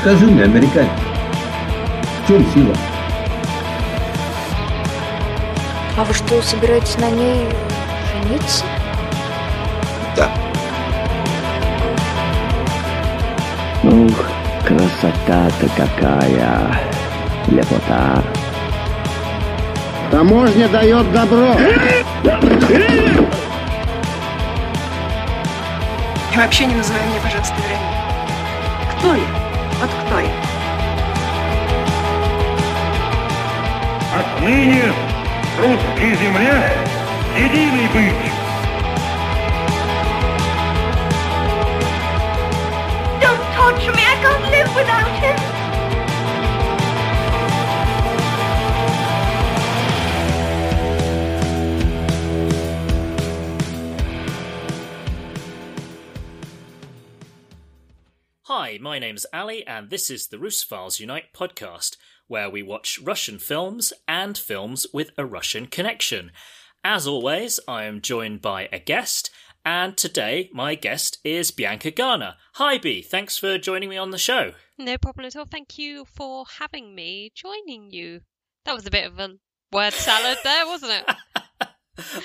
скажи мне, американец, в чем сила? А вы что, собираетесь на ней жениться? Да. Ух, красота-то какая! Лепота! Таможня дает добро. И вообще не называй меня, пожалуйста, Вероникой. Кто я? Вот кто я? Отныне русской земле единый быть. Don't torture me. I can't live without him. My name's Ali, and this is the Russophiles Unite podcast, where we watch Russian films and films with a Russian connection. As always, I am joined by a guest, and today my guest is Bianca Garner. Hi, B. Thanks for joining me on the show. No problem at all. Thank you for having me joining you. That was a bit of a word salad there, wasn't it?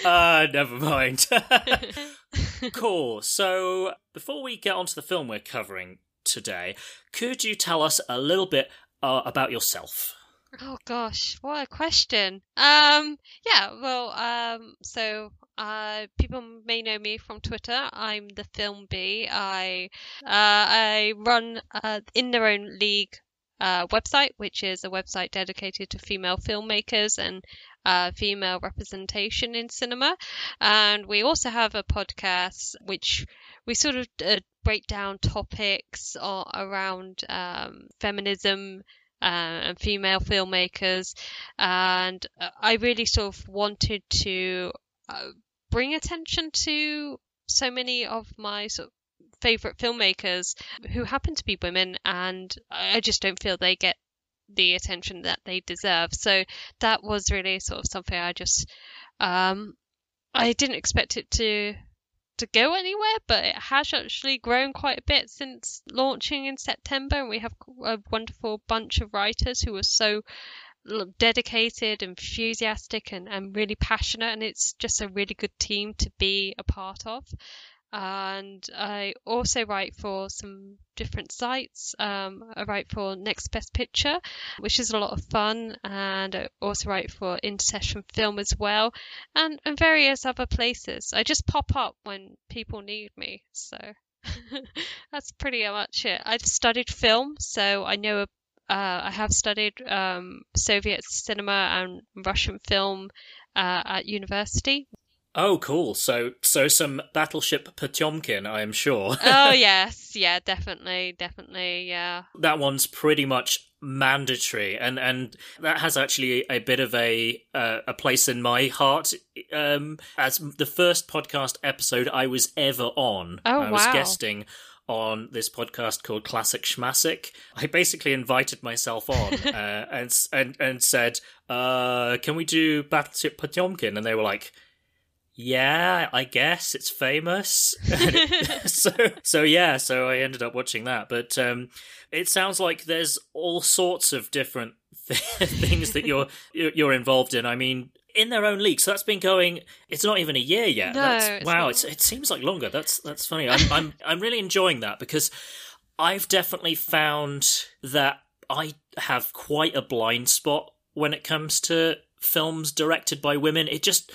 Ah, never mind. cool. So, before we get onto the film we're covering today, could you tell us a little bit uh, about yourself? Oh gosh, what a question. Um, yeah, well, um, so uh, people may know me from Twitter. I'm the Film Bee. I uh, I run uh, in their own league uh, website, which is a website dedicated to female filmmakers and uh, female representation in cinema. And we also have a podcast which we sort of uh, break down topics around um, feminism uh, and female filmmakers. And uh, I really sort of wanted to uh, bring attention to so many of my sort of favorite filmmakers who happen to be women, and I just don't feel they get the attention that they deserve. So that was really sort of something I just um, I didn't expect it to to go anywhere, but it has actually grown quite a bit since launching in September, and we have a wonderful bunch of writers who are so dedicated, enthusiastic, and, and really passionate, and it's just a really good team to be a part of and I also write for some different sites. Um, I write for Next Best Picture, which is a lot of fun, and I also write for InSession Film as well, and, and various other places. I just pop up when people need me, so that's pretty much it. I've studied film, so I know. Uh, I have studied um, Soviet cinema and Russian film uh, at university, Oh, cool. So, so some Battleship Potemkin, I am sure. oh yes, yeah, definitely, definitely, yeah. That one's pretty much mandatory, and and that has actually a bit of a uh, a place in my heart. Um, as the first podcast episode I was ever on, oh I was wow. guesting on this podcast called Classic Schmassic. I basically invited myself on uh, and and and said, uh, "Can we do Battleship Potemkin?" And they were like yeah, I guess it's famous. so, so yeah, so I ended up watching that. But um, it sounds like there's all sorts of different th- things that you're you're involved in. I mean, in their own league. So that's been going. It's not even a year yet. No, that's, it's wow, it's, it seems like longer. That's that's funny. I'm I'm I'm really enjoying that because I've definitely found that I have quite a blind spot when it comes to films directed by women. It just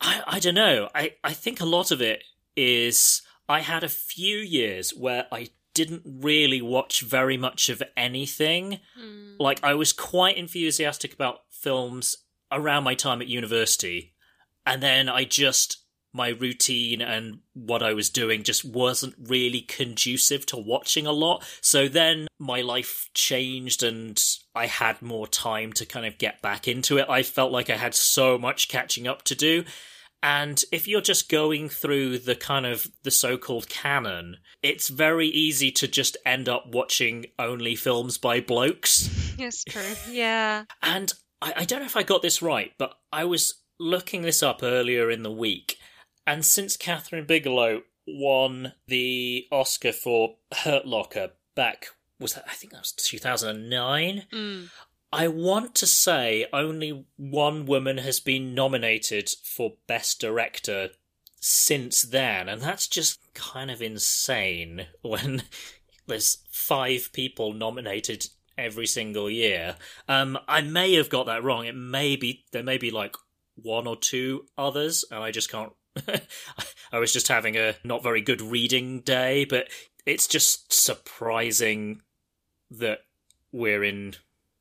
I, I don't know. I, I think a lot of it is I had a few years where I didn't really watch very much of anything. Mm. Like, I was quite enthusiastic about films around my time at university, and then I just. My routine and what I was doing just wasn't really conducive to watching a lot. So then my life changed and I had more time to kind of get back into it. I felt like I had so much catching up to do. And if you're just going through the kind of the so-called canon, it's very easy to just end up watching only films by blokes. It's true. Yeah. And I, I don't know if I got this right, but I was looking this up earlier in the week, And since Kathryn Bigelow won the Oscar for Hurt Locker back was that I think that was 2009. Mm. I want to say only one woman has been nominated for Best Director since then, and that's just kind of insane when there's five people nominated every single year. Um, I may have got that wrong. It may be there may be like one or two others, and I just can't. I was just having a not very good reading day, but it's just surprising that we're in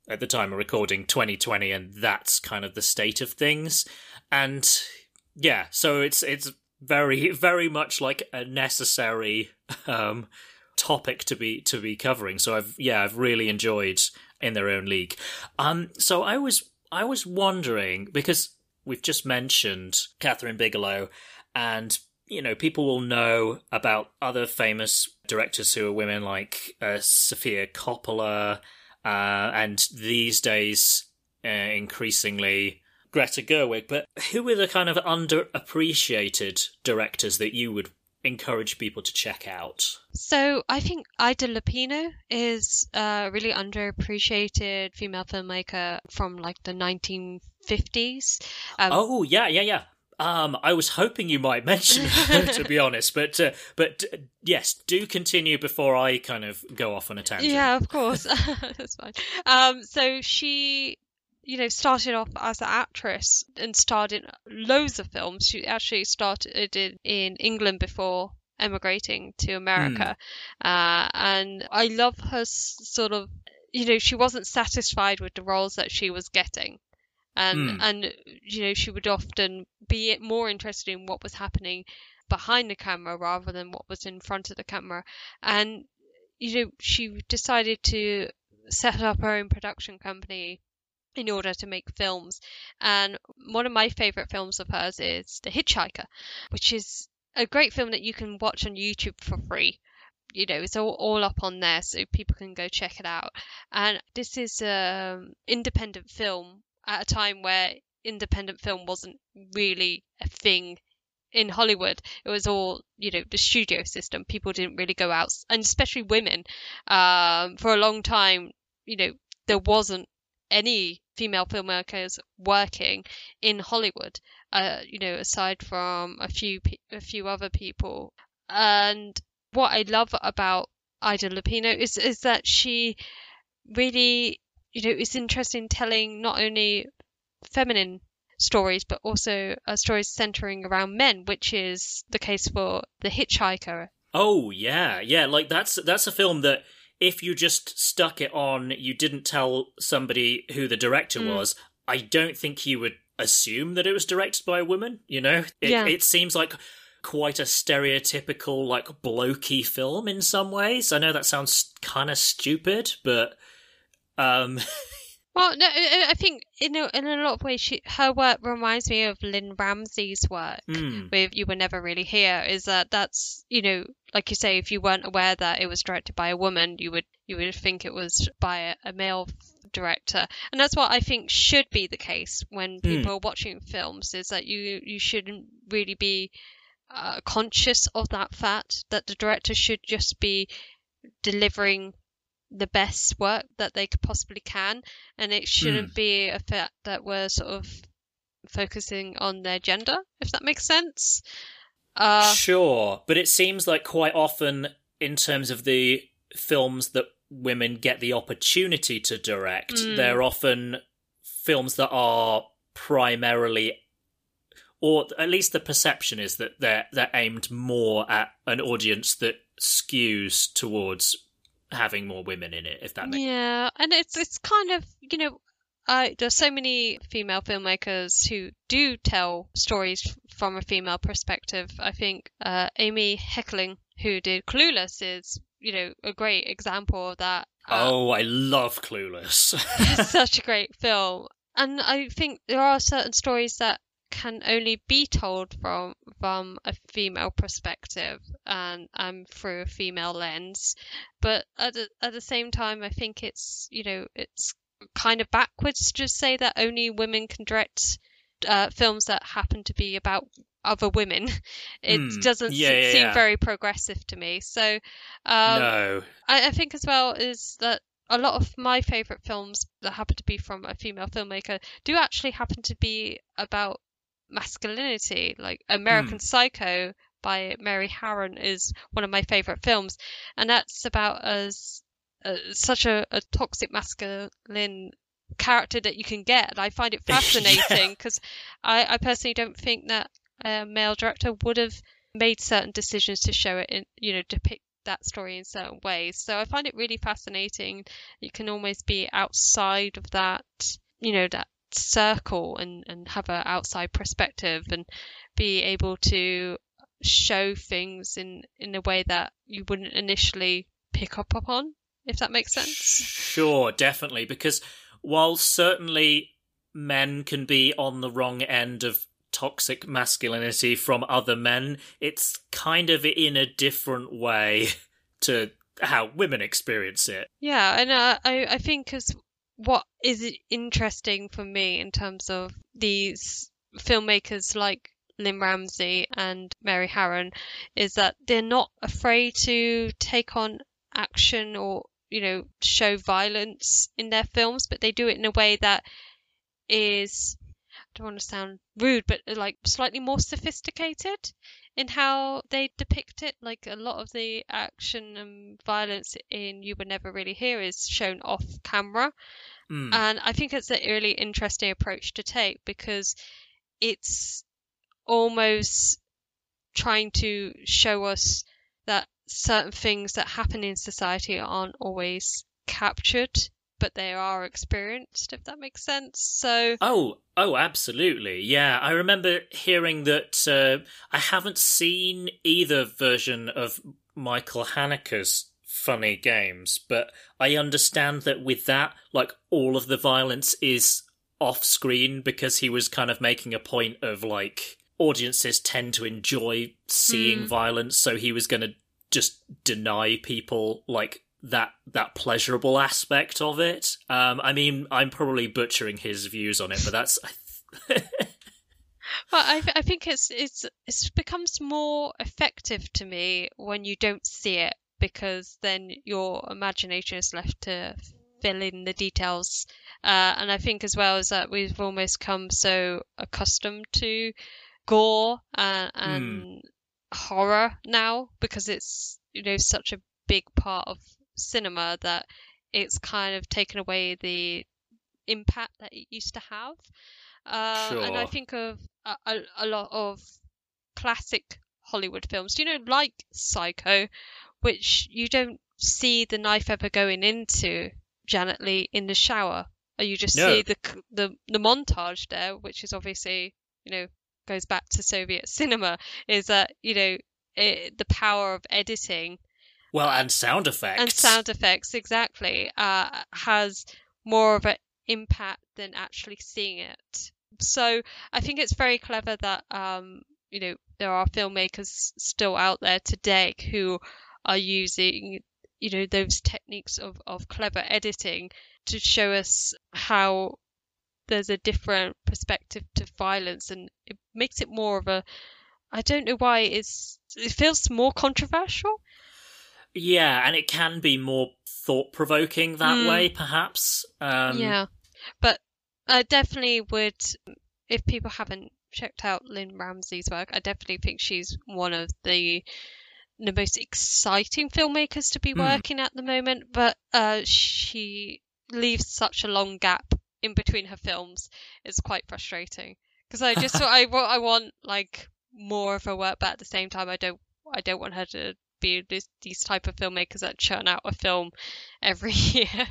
at the time of recording 2020 and that's kind of the state of things. And yeah so it's it's very very much like a necessary um topic to be to be covering. So i've yeah i've really enjoyed in their own league. Um so i was i was wondering because we've just mentioned Kathryn Bigelow and you know, people will know about other famous directors who are women like uh, Sofia Coppola, uh, and these days, uh, increasingly, Greta Gerwig. But who are the kind of underappreciated directors that you would encourage people to check out? So I think Ida Lupino is a really underappreciated female filmmaker from like the 1950s. Um, oh yeah, yeah, yeah. Um, I was hoping you might mention her, to be honest, but uh, but uh, yes, do continue before I kind of go off on a tangent. Yeah, of course, that's fine. Um, so she, you know, started off as an actress and starred in loads of films. She actually started in, in England before emigrating to America, mm. uh, and I love her s- sort of. You know, she wasn't satisfied with the roles that she was getting and Mm. and you know she would often be more interested in what was happening behind the camera rather than what was in front of the camera and you know she decided to set up her own production company in order to make films and one of my favorite films of hers is The Hitchhiker which is a great film that you can watch on YouTube for free you know it's all, all up on there so people can go check it out and this is an independent film at a time where independent film wasn't really a thing in Hollywood. It was all, you know, the studio system. People didn't really go out, and especially women. Um, for a long time, you know, there wasn't any female filmmakers working in Hollywood. Uh, you know, aside from a few a few other people. And what I love about Ida Lupino is is that she really you know, is interested in telling not only feminine stories but also uh, stories centering around men, which is the case for The Hitchhiker. Oh yeah, yeah. Like that's that's a film that if you just stuck it on, you didn't tell somebody who the director Mm. was. I don't think you would assume that it was directed by a woman. You know, it, Yeah. it seems like quite a stereotypical, like blokey film in some ways. I know that sounds kind of stupid, but um, Well, no, I think in a, in a lot of ways, she, her work reminds me of Lynne Ramsay's work mm, with "You Were Never Really Here." Is that that's you know, like you say, if you weren't aware that it was directed by a woman, you would you would think it was by a, male director, and that's what I think should be the case when people are watching films. Is that you you shouldn't really be uh, conscious of that fact that the director should just be delivering the best work that they could possibly can. And it shouldn't be a fact that we're sort of focusing on their gender if that makes sense uh sure, but it seems like quite often, in terms of the films that women get the opportunity to direct, Mm. they're often films that are primarily, or at least the perception is that they're they're aimed more at an audience that skews towards having more women in it. If that makes yeah and it's it's kind of you know I, there's so many female filmmakers who do tell stories from a female perspective. I think uh, Amy Heckerling, who did Clueless, is you know a great example of that. Uh, Oh, I love Clueless. it's such a great film. And I think there are certain stories that can only be told from from a female perspective and um through a female lens. But at the, at the same time, I think it's you know it's kind of backwards to just say that only women can direct uh, films that happen to be about other women. It Mm. doesn't Yeah, se- yeah, seem yeah. very progressive to me. So um, no. I, I think as well is that a lot of my favourite films that happen to be from a female filmmaker do actually happen to be about masculinity. Like American Psycho by Mary Harron is one of my favourite films, and that's about as uh, such a, a toxic masculine character that you can get. And I find it fascinating because I, I personally don't think that a male director would have made certain decisions to show it in, you know, depict that story in certain ways. So I find it really fascinating. You can almost be outside of that, you know, that circle and, and have an outside perspective and be able to show things in, in a way that you wouldn't initially pick up upon, if that makes sense. Sure, definitely. Because while certainly men can be on the wrong end of toxic masculinity from other men, it's kind of in a different way to how women experience it. Yeah, and uh, I I think as what is interesting for me in terms of these filmmakers like Lynne Ramsay and Mary Harron is that they're not afraid to take on action or you know show violence in their films, but they do it in a way that is I don't want to sound rude, but like slightly more sophisticated in how they depict it. Like a lot of the action and violence in You Were Never Really Here is shown off camera. Mm. And I think it's a really interesting approach to take because it's almost trying to show us certain things that happen in society aren't always captured, but they are experienced, if that makes sense. So, Oh, oh, absolutely. Yeah, I remember hearing that. Uh, I haven't seen either version of Michael Haneke's funny games, but I understand that with that, like all of the violence is off screen because he was kind of making a point of like audiences tend to enjoy seeing Mm. violence, so he was going to just deny people like that that pleasurable aspect of it. Um, I mean, I'm probably butchering his views on it, but that's. well, I, I think it's it's it becomes more effective to me when you don't see it because then your imagination is left to fill in the details. Uh, and I think as well is that we've almost come so accustomed to gore and, and horror now because it's you know such a big part of cinema that it's kind of taken away the impact that it used to have. Uh, And I think of a, a, a lot of classic Hollywood films, you know, like Psycho, which you don't see the knife ever going into Janet Leigh in the shower. You just No. see the, the the montage there, which is obviously, you know, goes back to Soviet cinema. Is that you know it, the power of editing well, and sound effects. and sound effects exactly uh, has more of an impact than actually seeing it. So I think it's very clever that um, you know there are filmmakers still out there today who are using you know those techniques of, of clever editing to show us how there's a different perspective to violence and it makes it more of a I don't know why it's it feels more controversial. Yeah, and it can be more thought provoking that Mm. way, perhaps. Um, yeah, but I definitely would. If people haven't checked out Lynne Ramsay's work, I definitely think she's one of the the most exciting filmmakers to be Hmm. working at the moment. But uh, she leaves such a long gap in between her films. It's quite frustrating because I just I wa- I want like more of her work, but at the same time, I don't I don't want her to be this, these type of filmmakers that churn out a film every year.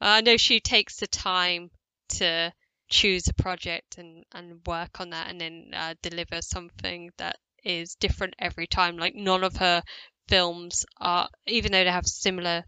I know she takes the time to choose a project and, and work on that and then uh, deliver something that is different every time. Like none of her films are, even though they have similar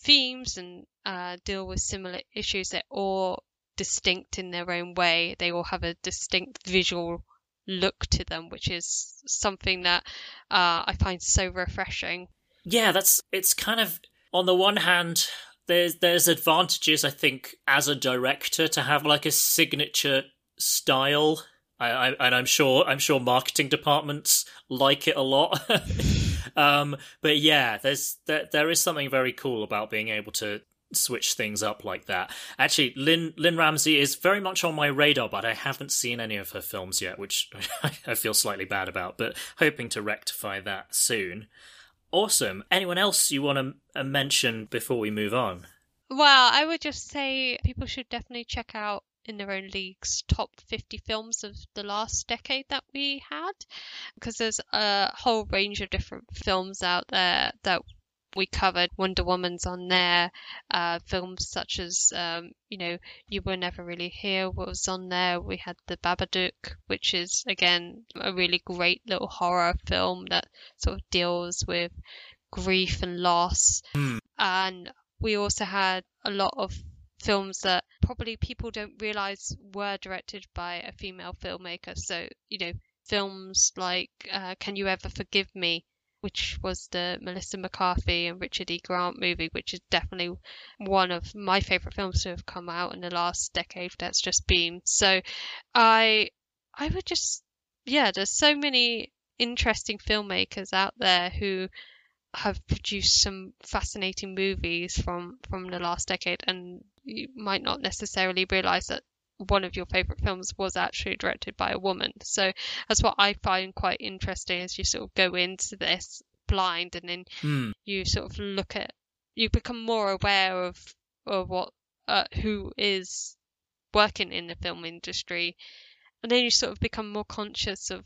themes and uh, deal with similar issues, they're all distinct in their own way. They all have a distinct visual look to them, which is something that uh, I find so refreshing. yeah, that's it's kind of on the one hand, there's there's advantages I think as a director to have like a signature style. I, I, and I'm sure I'm sure marketing departments like it a lot. um, but yeah, there's there, there is something very cool about being able to switch things up like that. Actually, Lynn Lynne Ramsay is very much on my radar, but I haven't seen any of her films yet, which I feel slightly bad about. But hoping to rectify that soon. Awesome. Anyone else you want to uh, mention before we move on? Well, I would just say people should definitely check out in their own leagues top 50 films of the last decade that we had because there's a whole range of different films out there that we covered Wonder Woman's on there. Uh, films such as, um, you know, You Were Never Really Here was on there. We had The Babadook, which is, again, a really great little horror film that sort of deals with grief and loss. Mm. And we also had a lot of films that probably people don't realize were directed by a female filmmaker. So, you know, films like uh, Can You Ever Forgive Me, which was the Melissa McCarthy and Richard E. Grant movie, which is definitely one of my favorite films to have come out in the last decade that's just been. So I I would just yeah, there's so many interesting filmmakers out there who have produced some fascinating movies from from the last decade and you might not necessarily realize that one of your favorite films was actually directed by a woman. So that's what I find quite interesting as you sort of go into this blind and then mm. you sort of look at you become more aware of of what uh, who is working in the film industry and then you sort of become more conscious of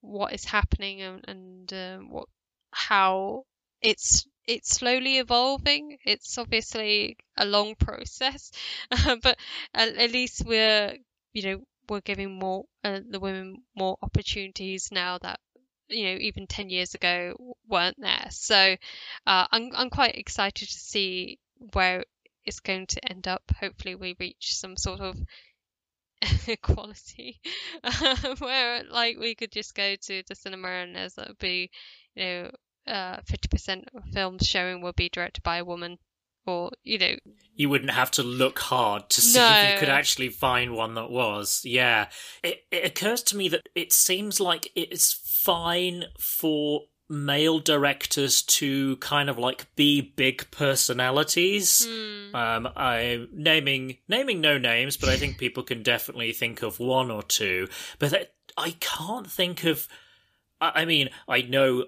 what is happening and, and uh, what how it's it's slowly evolving. It's obviously a long process, but at, at, least we're you know we're giving more uh, the women more opportunities now that you know even 10 years ago weren't there so uh, I'm, I'm quite excited to see where it's going to end up hopefully we reach some sort of equality where like we could just go to the cinema and there's be you know uh, 50% of films showing will be directed by a woman or you know. You wouldn't have to look hard to see no. if you could actually find one that was. Yeah. It, it occurs to me that it seems like it's fine for male directors to kind of like be big personalities hmm. um i naming naming no names but i think people can definitely think of one or two but that, i can't think of I, I mean i know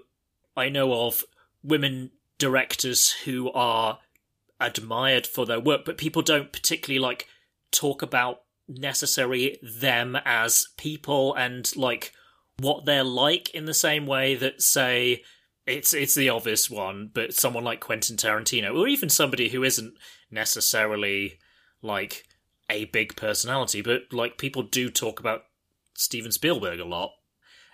I know of women directors who are admired for their work, but people don't particularly like talk about necessarily them as people and like what they're like in the same way that say it's it's the obvious one, but someone like Quentin Tarantino or even somebody who isn't necessarily like a big personality, but like people do talk about Steven Spielberg a lot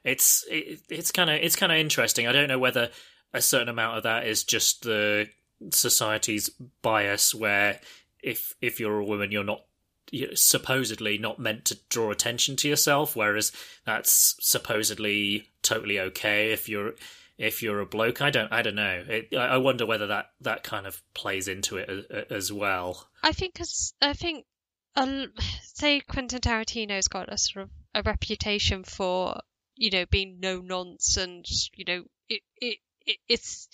it's it, it's kind of it's kind of interesting. I don't know whether a certain amount of that is just the society's bias, where if if you're a woman, you're not you're supposedly not meant to draw attention to yourself, whereas that's supposedly totally okay if you're if you're a bloke. I don't I don't know. It, I wonder whether that that kind of plays into it as, as well. I think cause I think um, say Quentin Tarantino's got a sort of a reputation for you know, being no nonsense, you know, it, it, it it's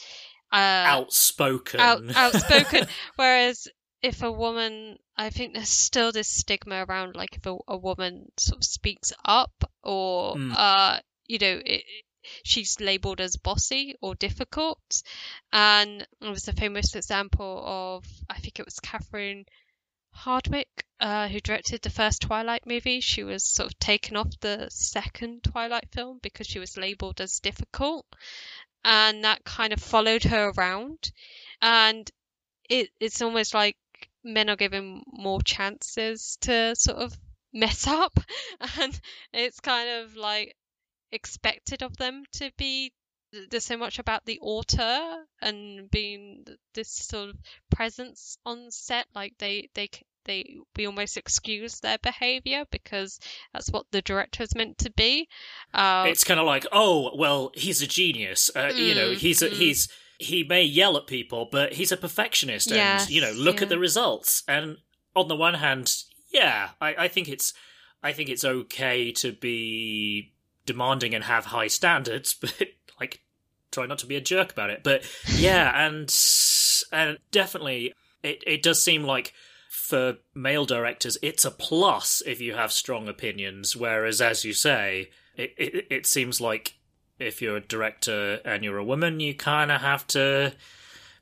uh, outspoken, out, outspoken. Whereas if a woman, I think there's still this stigma around, like if a, a woman sort of speaks up or, mm. uh, you know, it, she's labeled as bossy or difficult. And there was a famous example of, I think it was Catherine Hardwicke, uh, who directed the first Twilight movie, she was sort of taken off the second Twilight film because she was labeled as difficult. And that kind of followed her around. And it, it's almost like men are given more chances to sort of mess up. And it's kind of like expected of them to be there's so much about the author and being this sort of presence on set like they they they we almost excuse their behavior because that's what the director is meant to be uh, it's kind of like oh well he's a genius uh, mm, you know mm, he's a, mm. he's he may yell at people but he's a perfectionist yes, and you know look yeah. at the results and on the one hand yeah I, I think it's I think it's okay to be demanding and have high standards, but like try not to be a jerk about it. But yeah, and and definitely it it does seem like for male directors it's a plus if you have strong opinions, whereas as you say, it it, it seems like if you're a director and you're a woman, you kind of have to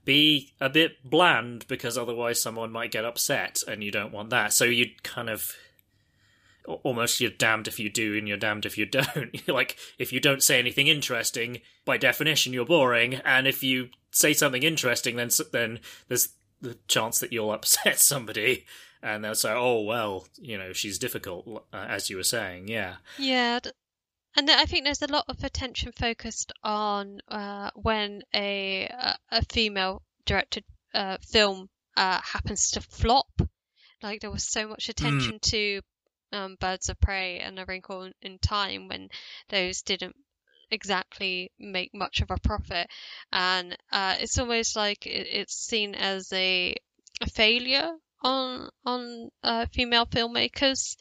be a bit bland because otherwise someone might get upset and you don't want that. So you kind of almost you're damned if you do and you're damned if you don't. like if you don't say anything interesting, by definition you're boring, and if you say something interesting, then then there's the chance that you'll upset somebody. And they'll say, "Oh well, you know, she's difficult," uh, as you were saying. Yeah, Yeah, and I think there's a lot of attention focused on uh, when a a female directed uh, film uh, happens to flop. Like there was so much attention to um, Birds of Prey and A Wrinkle in- in Time when those didn't exactly make much of a profit, and uh, it's almost like it, it's seen as a, a failure on on uh, female filmmakers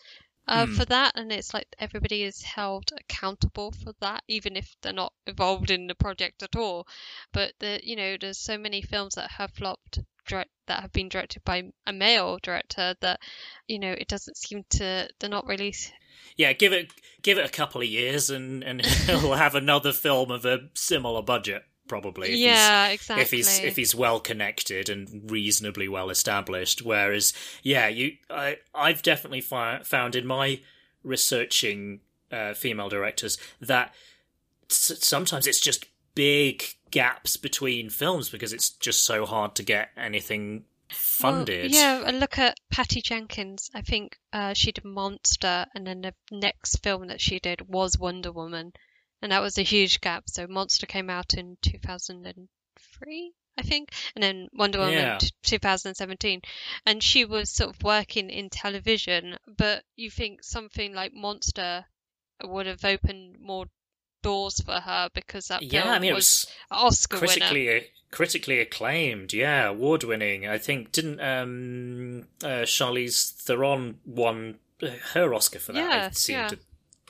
uh, Hmm. for that, and it's like everybody is held accountable for that, even if they're not involved in the project at all. But the you know, there's so many films that have flopped direct, that have been directed by a male director that you know it doesn't seem to they're not really yeah. Give it give it a couple of years, and and he'll have another film of a similar budget, probably. if he's- yeah exactly if he's if he's well connected and reasonably well established. Whereas, yeah, you I I've definitely fi- found in my researching uh, female directors that s- sometimes it's just big gaps between films because it's just so hard to get anything Well, funded. yeah, and look at Patty Jenkins. I think uh, she did Monster, and then the next film that she did was Wonder Woman, and that was a huge gap. So Monster came out in 2003, I think, and then Wonder Woman Yeah. 2017, and she was sort of working in television. But you think something like Monster would have opened more doors for her because that Yeah, I mean it was was Oscar winner. critically critically acclaimed. Yeah, award winning. I think didn't um uh, Charlize Theron won her Oscar for that? I Yeah, seem yeah. to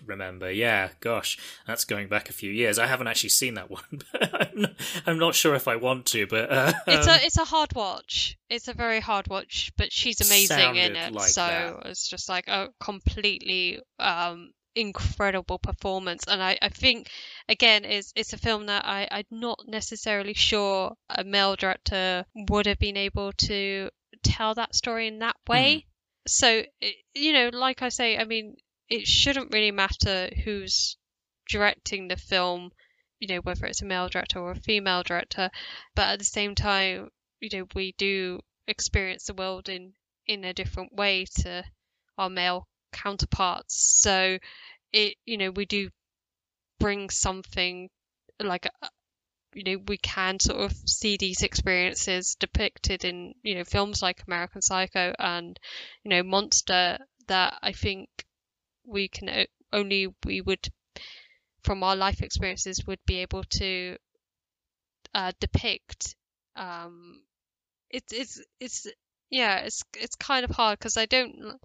remember. Yeah, gosh, that's going back a few years. I haven't actually seen that one, I'm not, I'm not sure if I want to. But uh, It's um, a it's a hard watch. It's a very hard watch, but she's amazing in it. like so that. it's just like a completely um incredible performance. And I, I think again is it's a film that I, I'm not necessarily sure a male director would have been able to tell that story in that way. So you know, like I say, I mean, it shouldn't really matter who's directing the film, you know, whether it's a male director or a female director. But at the same time, you know, we do experience the world in in a different way to our male counterparts. So it, you know, we do bring something like a, you know we can sort of see these experiences depicted in you know films like American Psycho and you know Monster that I think we can only we would from our life experiences would be able to uh, depict um it's it's it's yeah it's it's kind of hard because I don't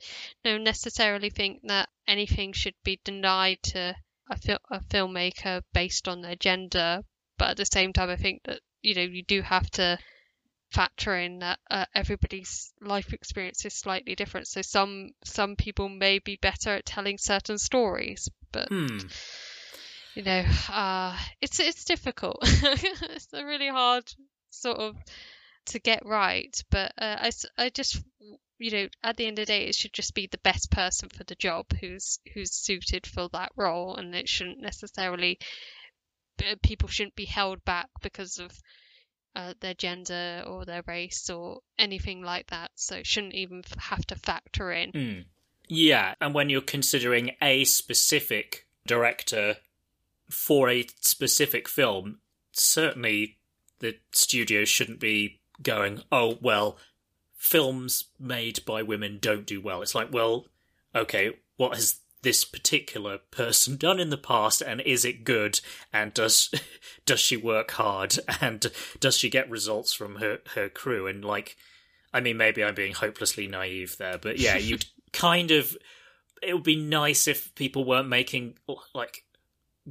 know necessarily think that anything should be denied to a, fil- a filmmaker based on their gender but at the same time I think that you know you do have to factor in that uh, everybody's life experience is slightly different so some some people may be better at telling certain stories but hmm. you know uh it's it's difficult it's a really hard sort of to get right but uh, I, I just you know at the end of the day it should just be the best person for the job who's who's suited for that role and it shouldn't necessarily uh, people shouldn't be held back because of uh, their gender or their race or anything like that so it shouldn't even have to factor in Hmm. Yeah, and when you're considering a specific director for a specific film, certainly the studio shouldn't be going, oh, well, films made by women don't do well. It's like, well, okay, what has this particular person done in the past and is it good and does does she work hard and does she get results from her her crew and like I mean maybe I'm being hopelessly naive there but yeah you'd kind of it would be nice if people weren't making like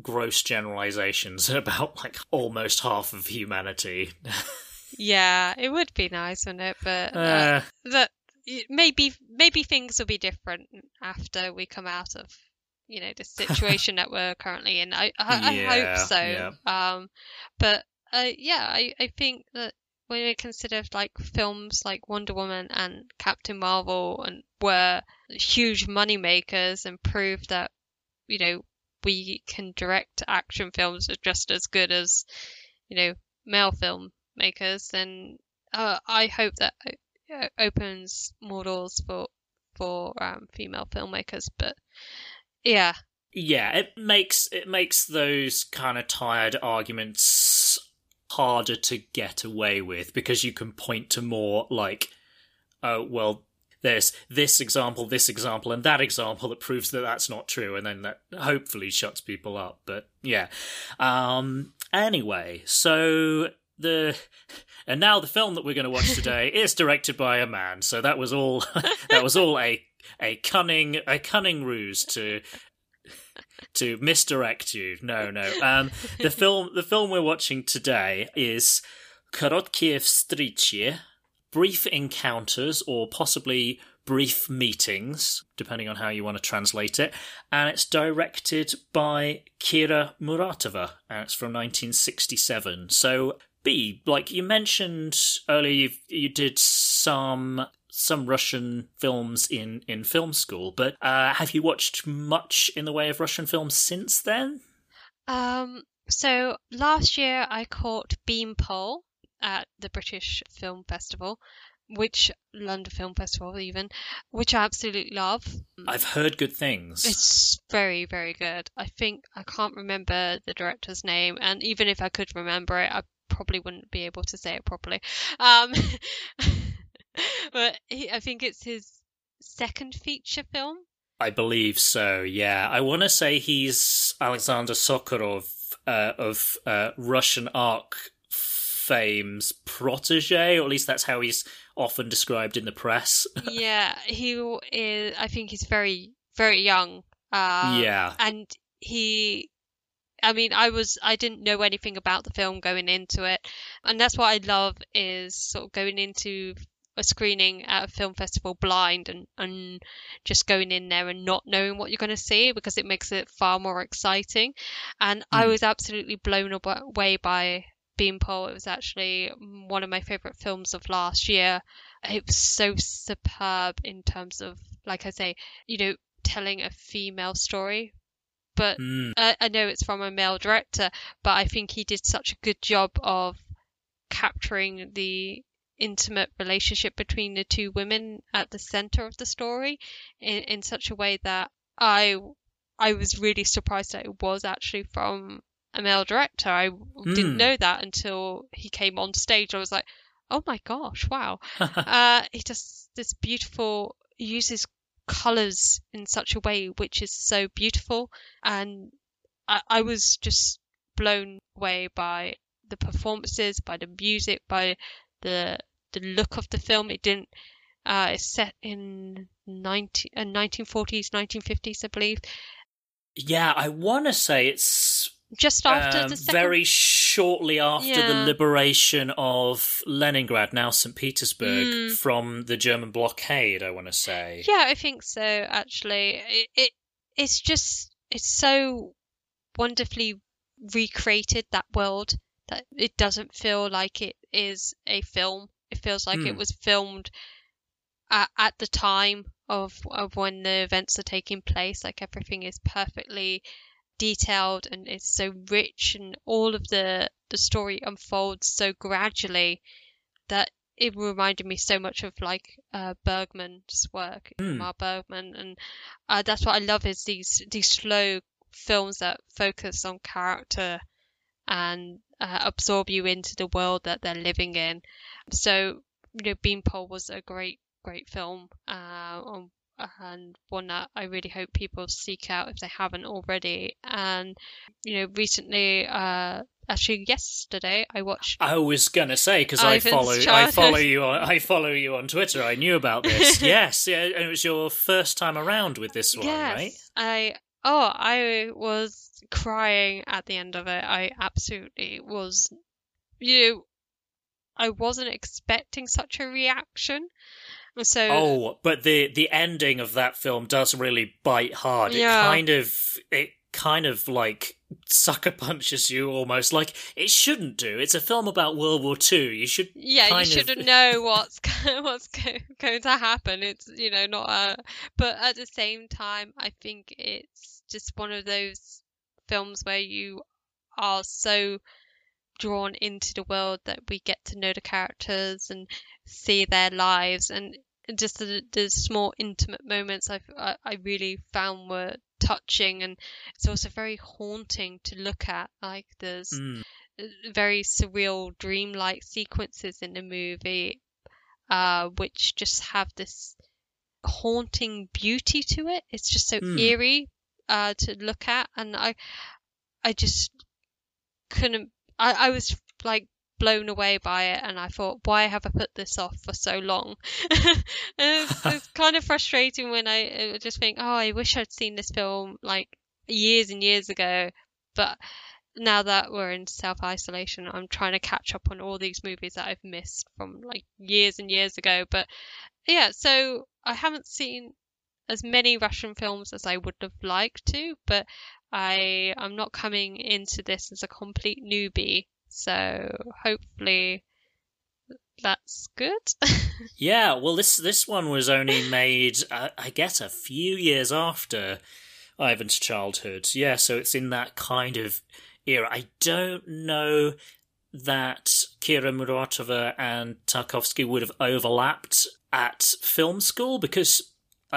gross generalizations about like almost half of humanity. Yeah, it would be nice, wouldn't it? But uh, Uh, that maybe maybe things will be different after we come out of you know the situation that we're currently in. I I, I hope so. yeah. Um, but uh, yeah, I I think that when we consider like films like Wonder Woman and Captain Marvel and were huge money makers and proved that you know we can direct action films are just as good as you know male film makers, then uh, I hope that uh, opens more doors for for um, female filmmakers. But yeah, yeah, it makes it makes those kind of tired arguments harder to get away with because you can point to more like, oh well, there's this example, this example, and that example that proves that that's not true, and then that hopefully shuts people up. But yeah, um, anyway, so the and now the film that we're going to watch today is directed by a man. So that was all that was all a a cunning a cunning ruse to to misdirect you. No, no. Um, the film the film we're watching today is Korotkie vstrechi, Brief Encounters, or possibly Brief Meetings, depending on how you want to translate it. And it's directed by Kira Muratova, and it's from 1967. So, B, like you mentioned earlier, you, you did some some Russian films in, in film school, but uh, have you watched much in the way of Russian films since then? Um, so last year I caught Beanpole at the British Film Festival, which London Film Festival even, which I absolutely love. I've heard good things. It's very, very good. I think I can't remember the director's name, and even if I could remember it, I probably wouldn't be able to say it properly. Um, but he, I think it's his second feature film. I believe so. Yeah, I want to say he's Alexander Sokurov uh, of uh, Russian Ark fame's protege, or at least that's how he's often described in the press. yeah, he is. I think he's very, very young. Uh, yeah, and he. I mean, I was I didn't know anything about the film going into it, and that's what I love is sort of going into a screening at a film festival blind and, and just going in there and not knowing what you're going to see because it makes it far more exciting. And I Mm. was absolutely blown away by Beanpole. It was actually one of my favorite films of last year. It was so superb in terms of, like I say, you know, telling a female story. But Mm. I, I know it's from a male director, but I think he did such a good job of capturing the intimate relationship between the two women at the center of the story in, in such a way that I I was really surprised that it was actually from a male director. I didn't Hmm. know that until he came on stage. I was like, oh my gosh, wow. uh, he does this beautiful, uses colors in such a way which is so beautiful. And I, I was just blown away by the performances, by the music, by the the look of the film. It didn't. Uh, it's set in 19, uh, 1940s, 1950s, I believe. yeah. I want to say it's Just after um, the second. very shortly after the liberation of Leningrad, now St. Petersburg, Mm. from the German blockade. I want to say. Yeah, I think so. Actually, it, it it's just it's so wonderfully recreated that world that it doesn't feel like it is a film. It feels like it Hmm. was filmed at, at the time of of when the events are taking place. Like everything is perfectly detailed and it's so rich, and all of the the story unfolds so gradually that it reminded me so much of like uh, Bergman's work, Hmm. Mar Bergman, and uh, that's what I love is these these slow films that focus on character and uh, absorb you into the world that they're living in. So, you know, Beanpole was a great, great film. Uh, and one that I really hope people seek out if they haven't already. And you know, recently, uh, actually yesterday, I watched. I was gonna say because I follow I follow you on I follow you on Twitter. I knew about this. yes, yeah, and it was your first time around with this one, yes, right? I oh I was crying at the end of it. I absolutely was. You know, I wasn't expecting such a reaction. So Oh, but the the ending of that film does really bite hard. Yeah. It kind of it kind of like sucker punches you almost like it shouldn't do. It's a film about World War Two. You should yeah, you kind of- shouldn't know what's what's going to happen. It's you know not a, but at the same time, I think it's just one of those films where you are so drawn into the world that we get to know the characters and see their lives and just the, the small intimate moments I've, I I really found were touching and it's also very haunting to look at. Like there's Mm. very surreal dreamlike sequences in the movie uh which just have this haunting beauty to it it's just so Hmm. eerie uh to look at and i i just couldn't i i was like blown away by it and i thought why have i put this off for so long it's, it's kind of frustrating when i uh, just think oh i wish i'd seen this film like years and years ago but now that we're in self isolation, I'm trying to catch up on all these movies that I've missed from like years and years ago. But yeah, so I haven't seen as many Russian films as I would have liked to, but I I'm not coming into this as a complete newbie. So hopefully that's good. Yeah, well, this this one was only made, uh, I guess, a few years after Ivan's childhood. Yeah, so it's in that kind of era. I don't know that Kira Muratova and Tarkovsky would have overlapped at film school because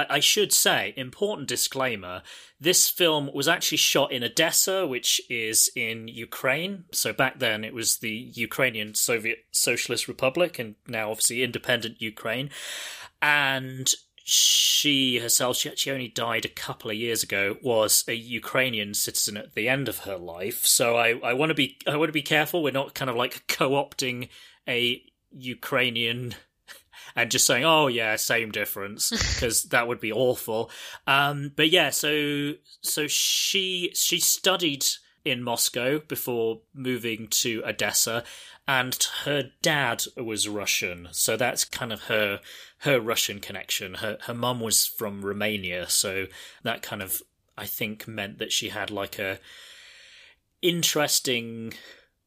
I, should say, important disclaimer, this film was actually shot in Odessa, which is in Ukraine. So back then it was the Ukrainian Soviet Socialist Republic and now obviously independent Ukraine. And she herself, she actually only died a couple of years ago, was a Ukrainian citizen at the end of her life. So I, I want to be I want to be careful. We're not kind of like co-opting a Ukrainian and just saying, "Oh yeah, same difference," because that would be awful. Um, but yeah, so so she she studied in Moscow before moving to Odessa, and her dad was Russian, so that's kind of her her Russian connection. Her her mum was from Romania, so that kind of I think meant that she had like a interesting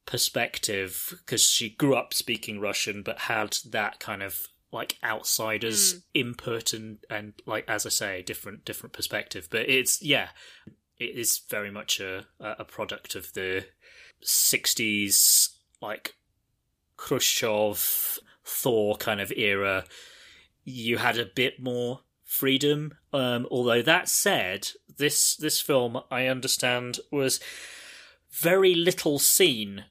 perspective because she grew up speaking Russian but had that kind of like outsiders input and and like as I say different different perspective. But it's yeah it is very much a a product of the 60s like Khrushchev Thaw kind of era. You had a bit more freedom. Um although that said this this film I understand was very little seen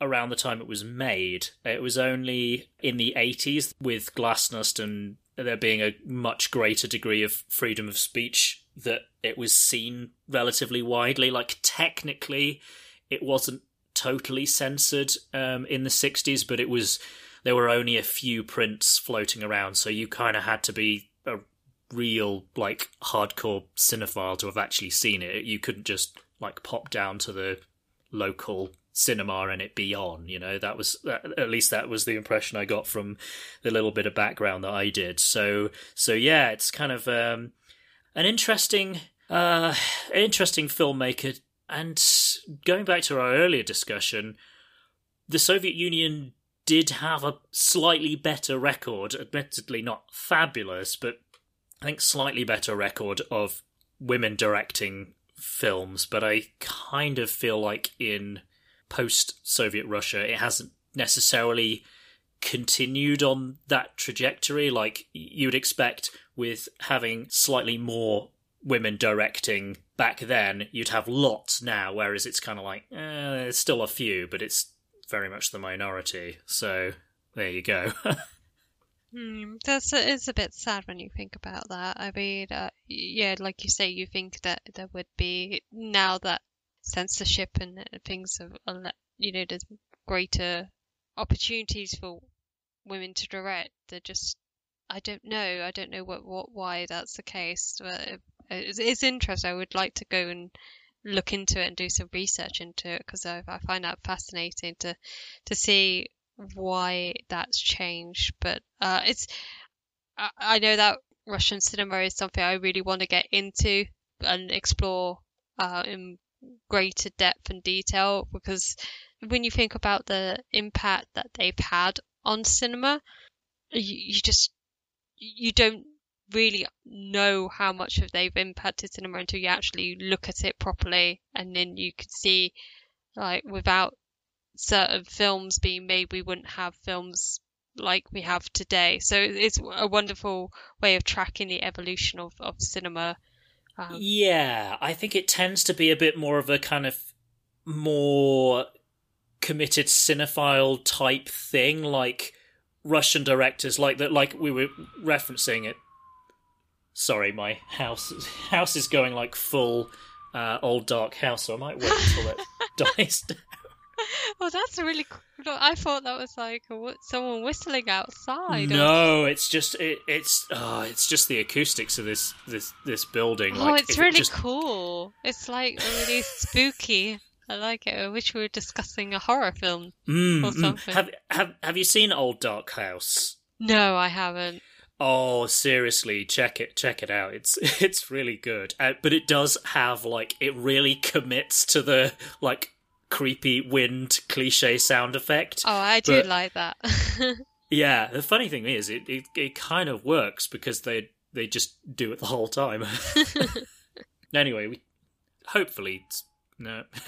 around the time it was made. It was only in the 80s with Glasnost and there being a much greater degree of freedom of speech that it was seen relatively widely. Like, technically, it wasn't totally censored um, in the 60s, but it was. There were only a few prints floating around, so you kind of had to be a real, like, hardcore cinephile to have actually seen it. You couldn't just, like, pop down to the local cinema and it be on you know? That was at least that was the impression i got from the little bit of background that i did. So so yeah it's kind of um an interesting uh interesting filmmaker. And going back to our earlier discussion the soviet union did have a slightly better record admittedly not fabulous but i think slightly better record of women directing films. But i kind of feel like in post Soviet Russia, it hasn't necessarily continued on that trajectory like you would expect with having slightly more women directing back then you'd have lots now whereas it's kind of like eh, there's still a few but it's very much the minority so there you go Hmm, that's it's a bit sad when you think about that. I mean, uh, yeah, like you say, you think that there would be now that censorship and things are you know, there's greater opportunities for women to direct. They're just, I don't know, I don't know what, what why that's the case. But it's interesting. I would like to go and look into it and do some research into it because I, I find that fascinating to to see why that's changed. But uh, it's I, I know that Russian cinema is something I really want to get into and explore uh, in greater depth and detail because when you think about the impact that they've had on cinema, you, you just you don't really know how much of they've impacted cinema until you actually look at it properly and then you can see like without certain films being made we wouldn't have films like we have today. So it's a wonderful way of tracking the evolution of, of cinema um, Yeah, I think it tends to be a bit more of a kind of more committed cinephile type thing, like Russian directors, like that, like we were referencing it. Sorry, my house house is going like full uh, old dark house, so I might wait until it dies down. oh that's really cool i thought that was like someone whistling outside or- No, it's just it, it's oh, it's just the acoustics of this this this building. oh like, it's if it really just- cool it's like really spooky i like it i wish we were discussing a horror film Mm, or mm. something. Have have have you seen Old Dark House? no i haven't Oh, seriously, check it, check it out. It's it's really good, uh, but it does have like it really commits to the like creepy wind cliche sound effect. Oh, I do But- like that. Yeah, the funny thing is, it, it it kind of works because they they just do it the whole time. anyway, we hopefully no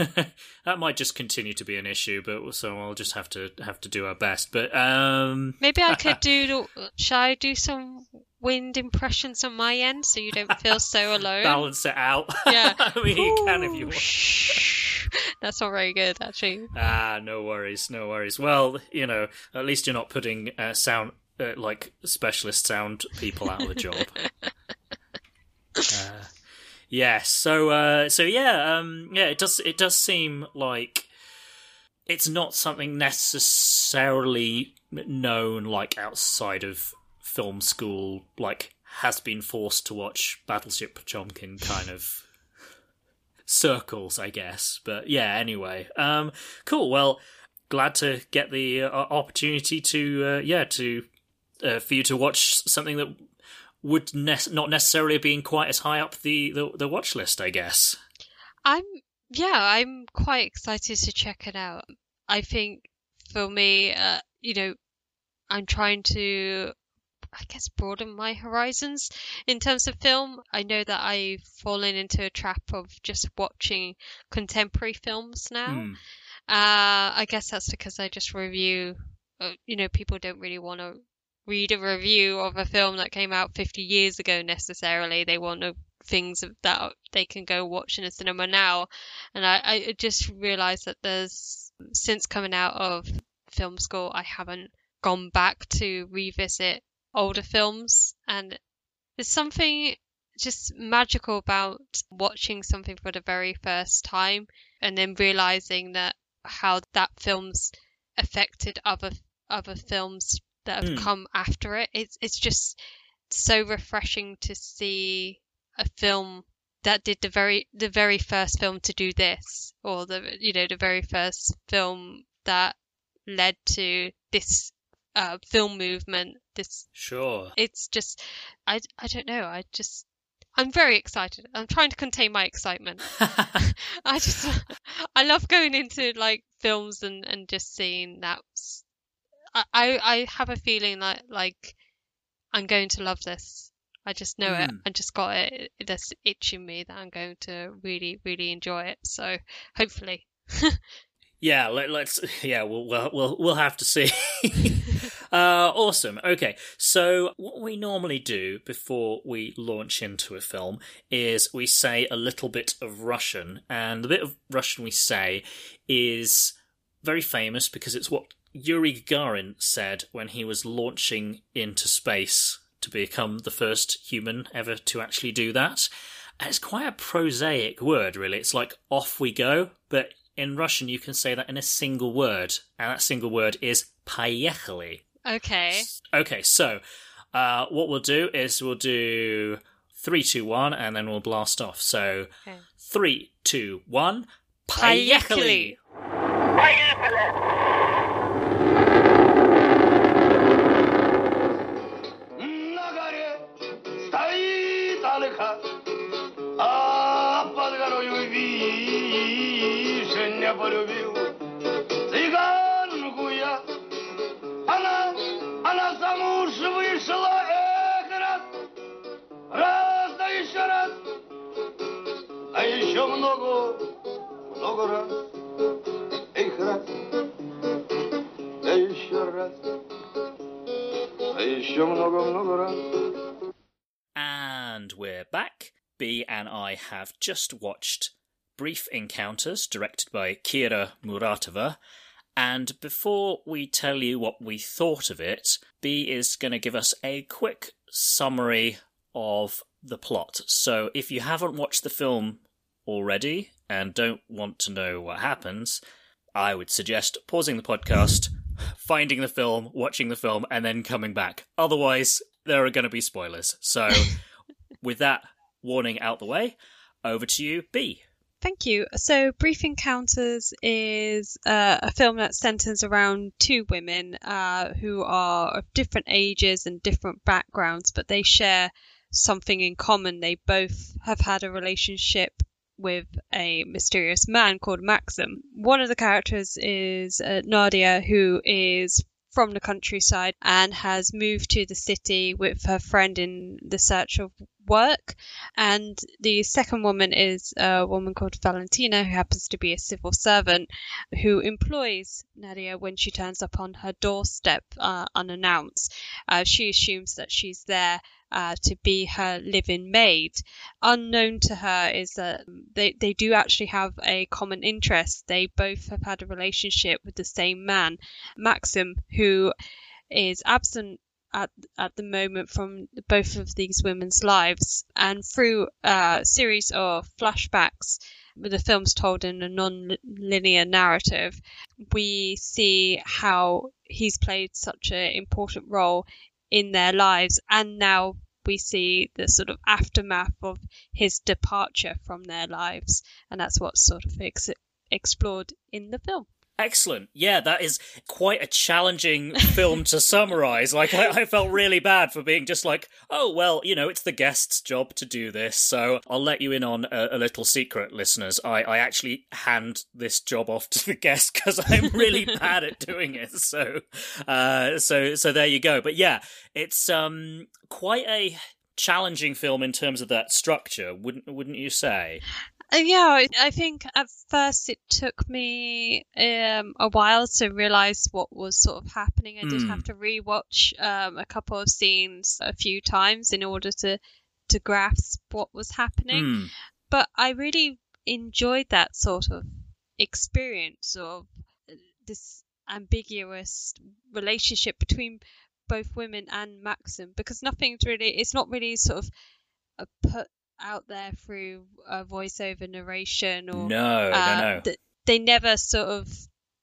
that might just continue to be an issue, but so I'll just have to have to do our best. But um, Maybe I could do. Shall I do some wind impressions on my end so you don't feel so alone? balance it out. Yeah. I mean, you can if you want. Shh. That's not very good, actually. Ah, no worries, no worries. Well, you know, at least you're not putting uh, sound uh, like specialist sound people out of a job. uh, yeah. So, uh, so yeah, um, yeah. It does. It does seem like it's not something necessarily known like outside of film school. Like has been forced to watch Battleship Potemkin kind of circles, I guess. But yeah, anyway, um, cool. Well, glad to get the uh, opportunity to, uh, yeah, to uh, for you to watch something that would ne- not necessarily have been quite as high up the, the the watch list, I guess. I'm yeah, I'm quite excited to check it out. I think for me, uh, you know, I'm trying to, I guess, broaden my horizons in terms of film. I know that I've fallen into a trap of just watching contemporary films now. Hmm. Uh, I guess that's because I just review. Uh, you know, people don't really want to read a review of a film that came out 50 years ago necessarily. They want to things that they can go watch in a cinema now. And I, I just realized that there's since coming out of film school, I haven't gone back to revisit older films, and there's something just magical about watching something for the very first time and then realizing that how that film's affected other other films that have Hmm. come after it. It's it's just so refreshing to see a film that did the very the very first film to do this or the you know the very first film that led to this uh, film movement this Sure. it's just I, I don't know i just i'm very excited i'm trying to contain my excitement i just i love going into like films and and just seeing that I I have a feeling that like i'm going to love this i just know it Mm. i just got it this itch in me that i'm going to really really enjoy it so hopefully Yeah, let, let's. Yeah, we'll we'll we'll, we'll have to see. uh, awesome. Okay, so what we normally do before we launch into a film is we say a little bit of Russian, and the bit of Russian we say is very famous because it's what Yuri Gagarin said when he was launching into space to become the first human ever to actually do that. And it's quite a prosaic word, really. It's like off we go, but in Russian you can say that in a single word, and that single word is поехали. Okay. Okay, so uh, what we'll do is we'll do three, two, one, and then we'll blast off. So okay. three, two, one, Payekali! много раз, эх, раз, да еще раз. А еще много-много раз. And we're back. B and I have just watched Brief Encounters, directed by Kira Muratova. And before we tell you what we thought of it, B is going to give us a quick summary of the plot. So if you haven't watched the film already and don't want to know what happens, I would suggest pausing the podcast, finding the film, watching the film, and then coming back. Otherwise, there are going to be spoilers. So, with that warning out the way, over to you, B. Thank you. So, Brief Encounters is uh, a film that centers around two women uh, who are of different ages and different backgrounds, but they share something in common. They both have had a relationship with a mysterious man called Maxim. One of the characters is uh, Nadia, who is from the countryside and has moved to the city with her friend in the search of work. And the second woman is a woman called Valentina, who happens to be a civil servant who employs Nadia when she turns up on her doorstep uh, unannounced. Uh, she assumes that she's there uh, to be her live-in maid. Unknown to her is that they, they do actually have a common interest. They both have had a relationship with the same man, Maxim, who is absent at at the moment from both of these women's lives, and through a series of flashbacks. The film's told in a non-linear narrative, we see how he's played such an important role in their lives, and now we see the sort of aftermath of his departure from their lives, and that's what's sort of ex- explored in the film. Excellent. Yeah, that is quite a challenging film to summarize. Like, I, I, felt really bad for being just like, oh, well, you know, it's the guest's job to do this. So I'll let you in on a, a little secret, listeners. I, I actually hand this job off to the guest because I'm really bad at doing it. So, uh, so, so there you go. But yeah, it's, um, quite a challenging film in terms of that structure, wouldn't, wouldn't you say? Uh, yeah, I think at first it took me um, a while to realize what was sort of happening. I did Mm. have to rewatch um, a couple of scenes a few times in order to to grasp what was happening. Hmm. But I really enjoyed that sort of experience of this ambiguous relationship between both women and Maxim because nothing's really it's not really sort of uh, put out there through a voiceover narration or No, uh, no, no. th- they never sort of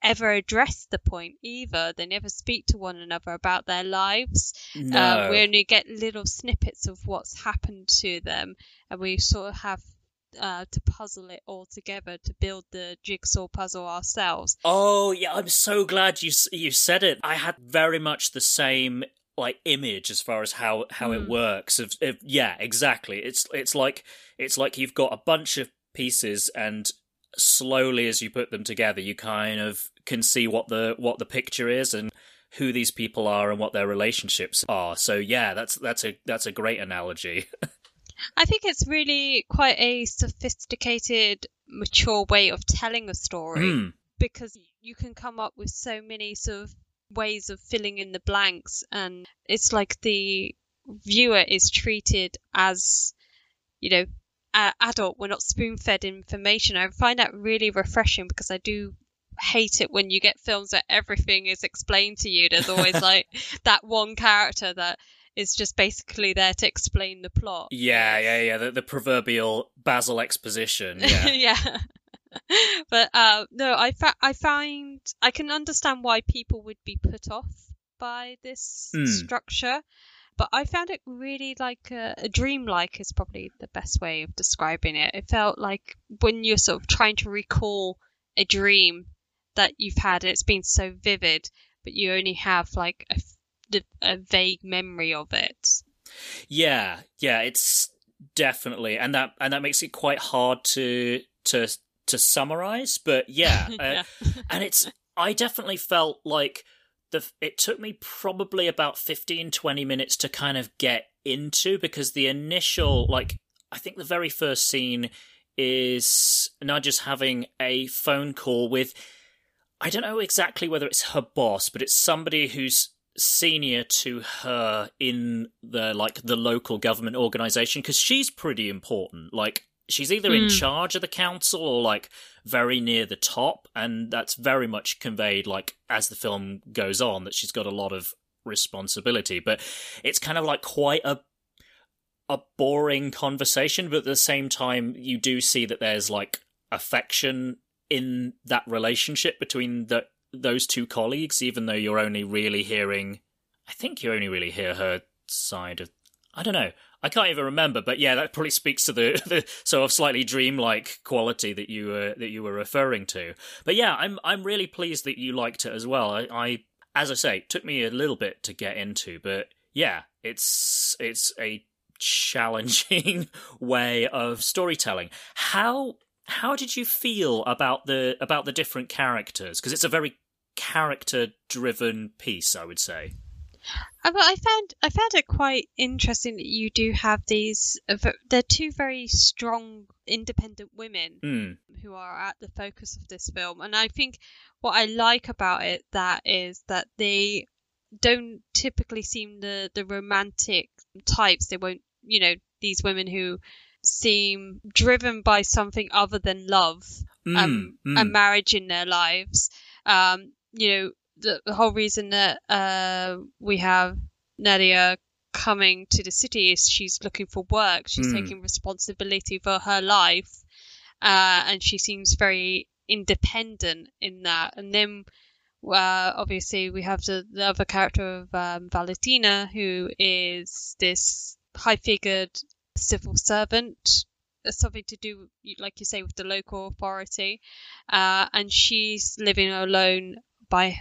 ever address the point either. They never speak to one another about their lives. No. Uh, we only get little snippets of what's happened to them, and we sort of have uh, to puzzle it all together to build the jigsaw puzzle ourselves. Oh yeah, I'm so glad you you said it. I had very much the same like image as far as how how it Mm. works. Of, of yeah, exactly. It's it's like it's like you've got a bunch of pieces and slowly as you put them together you kind of can see what the what the picture is and who these people are and what their relationships are. So yeah, that's that's a that's a great analogy. I think it's really quite a sophisticated, mature way of telling a story Hmm. because you can come up with so many sort of ways of filling in the blanks, and it's like the viewer is treated as, you know, a- adult. We're not spoon fed information. I find that really refreshing because I do hate it when you get films that everything is explained to you. There's always like that one character that is just basically there to explain the plot. Yeah, yeah, yeah. The, the proverbial Basil exposition. Yeah. yeah. but uh, no, I fa- I find I can understand why people would be put off by this Hmm. structure, but I found it really like a, a dreamlike is probably the best way of describing it. It felt like when you're sort of trying to recall a dream that you've had, and it's been so vivid, but you only have like a, a vague memory of it. Yeah, yeah, it's definitely, and that and that makes it quite hard to to to summarize. But yeah, uh, Yeah. and it's I definitely felt like the it took me probably about 15 20 minutes to kind of get into because the initial like I think the very first scene is just having a phone call with I don't know exactly whether it's her boss, but it's somebody who's senior to her in the like the local government organization because she's pretty important. Like she's either in Mm. charge of the council or like very near the top, and that's very much conveyed like as the film goes on that she's got a lot of responsibility. But it's kind of like quite a a boring conversation, but at the same time, you do see that there's like affection in that relationship between the those two colleagues, even though you're only really hearing. I think you only really hear her side of. I don't know. I can't even remember, but yeah, that probably speaks to the, the sort of slightly dreamlike quality that you were that you were referring to. But yeah, I'm I'm really pleased that you liked it as well. I, I as I say, it took me a little bit to get into, but yeah, it's it's a challenging way of storytelling. How how did you feel about the about the different characters? Because it's a very character driven piece, I would say. Uh, But I found I found it quite interesting that you do have these. uh, They're two very strong, independent women Hmm. who are at the focus of this film, and I think what I like about it that is that they don't typically seem the the romantic types. They won't, you know, these women who seem driven by something other than love Mm, um, mm. and marriage in their lives. Um, you know, the, the whole reason that uh, we have Nadia coming to the city is she's looking for work. She's Mm. taking responsibility for her life, uh, and she seems very independent in that. And then, uh, obviously, we have the, the other character of um, Valentina, who is this high-figured civil servant something to do, like you say, with the local authority, uh, and she's living alone by,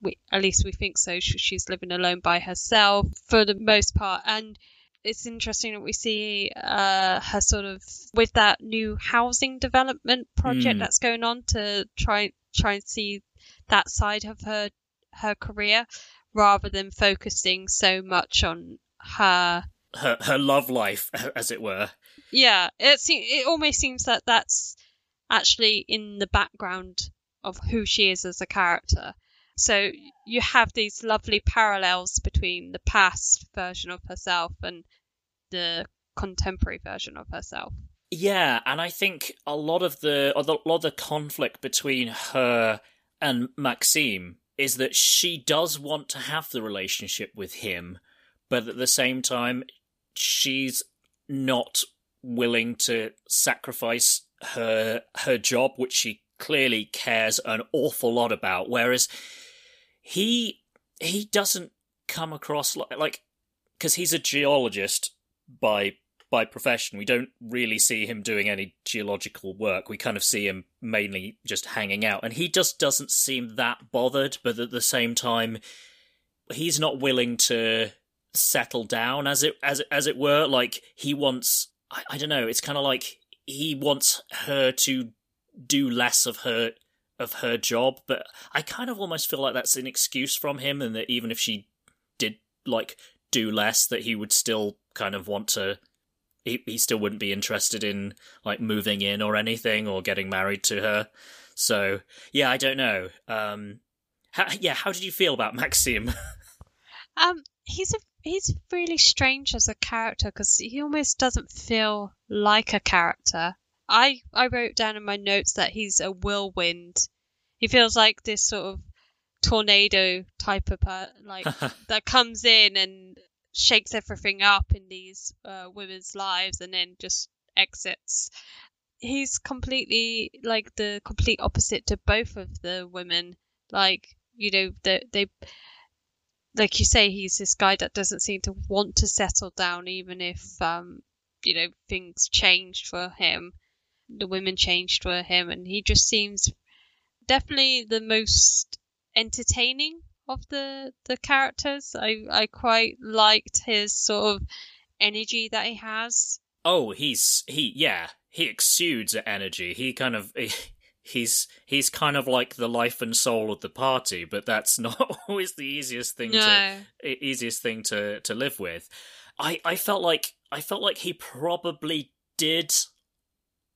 we, at least we think so. She's living alone by herself for the most part, and it's interesting that we see uh, her sort of with that new housing development project Mm. that's going on to try try and see that side of her her career rather than focusing so much on her her her love life, as it were. yeah, it se- it almost seems that that's actually in the background of who she is as a character. So you have these lovely parallels between the past version of herself and the contemporary version of herself. Yeah, and I think a lot of the a lot of the conflict between her and Maxim is that she does want to have the relationship with him, but at the same time, she's not willing to sacrifice her her job, which she clearly cares an awful lot about. Whereas he he doesn't come across like like because he's a geologist by by profession. We don't really see him doing any geological work. We kind of see him mainly just hanging out, and he just doesn't seem that bothered. But at the same time, he's not willing to settle down, as it as as it were. Like he wants, I, I don't know. It's kind of like he wants her to do less of her of her job, but I kind of almost feel like that's an excuse from him, and that even if she did like do less, that he would still kind of want to he, he still wouldn't be interested in like moving in or anything or getting married to her. So yeah, I don't know. Um, how, yeah, how did you feel about Maxim? Um, he's a he's really strange as a character because he almost doesn't feel like a character. I I wrote down in my notes that he's a whirlwind He feels like this sort of tornado type of like that comes in and shakes everything up in these uh, women's lives and then just exits. He's completely like the complete opposite to both of the women. Like you know, they, they like you say, he's this guy that doesn't seem to want to settle down, even if um, you know things change for him. The women changed for him, and he just seems definitely the most entertaining of the the characters. I I quite liked his sort of energy that he has. Oh, he's he yeah, he exudes energy. He kind of he's he's kind of like the life and soul of the party, but that's not always the easiest thing No. to easiest thing to to live with. I I felt like I felt like he probably did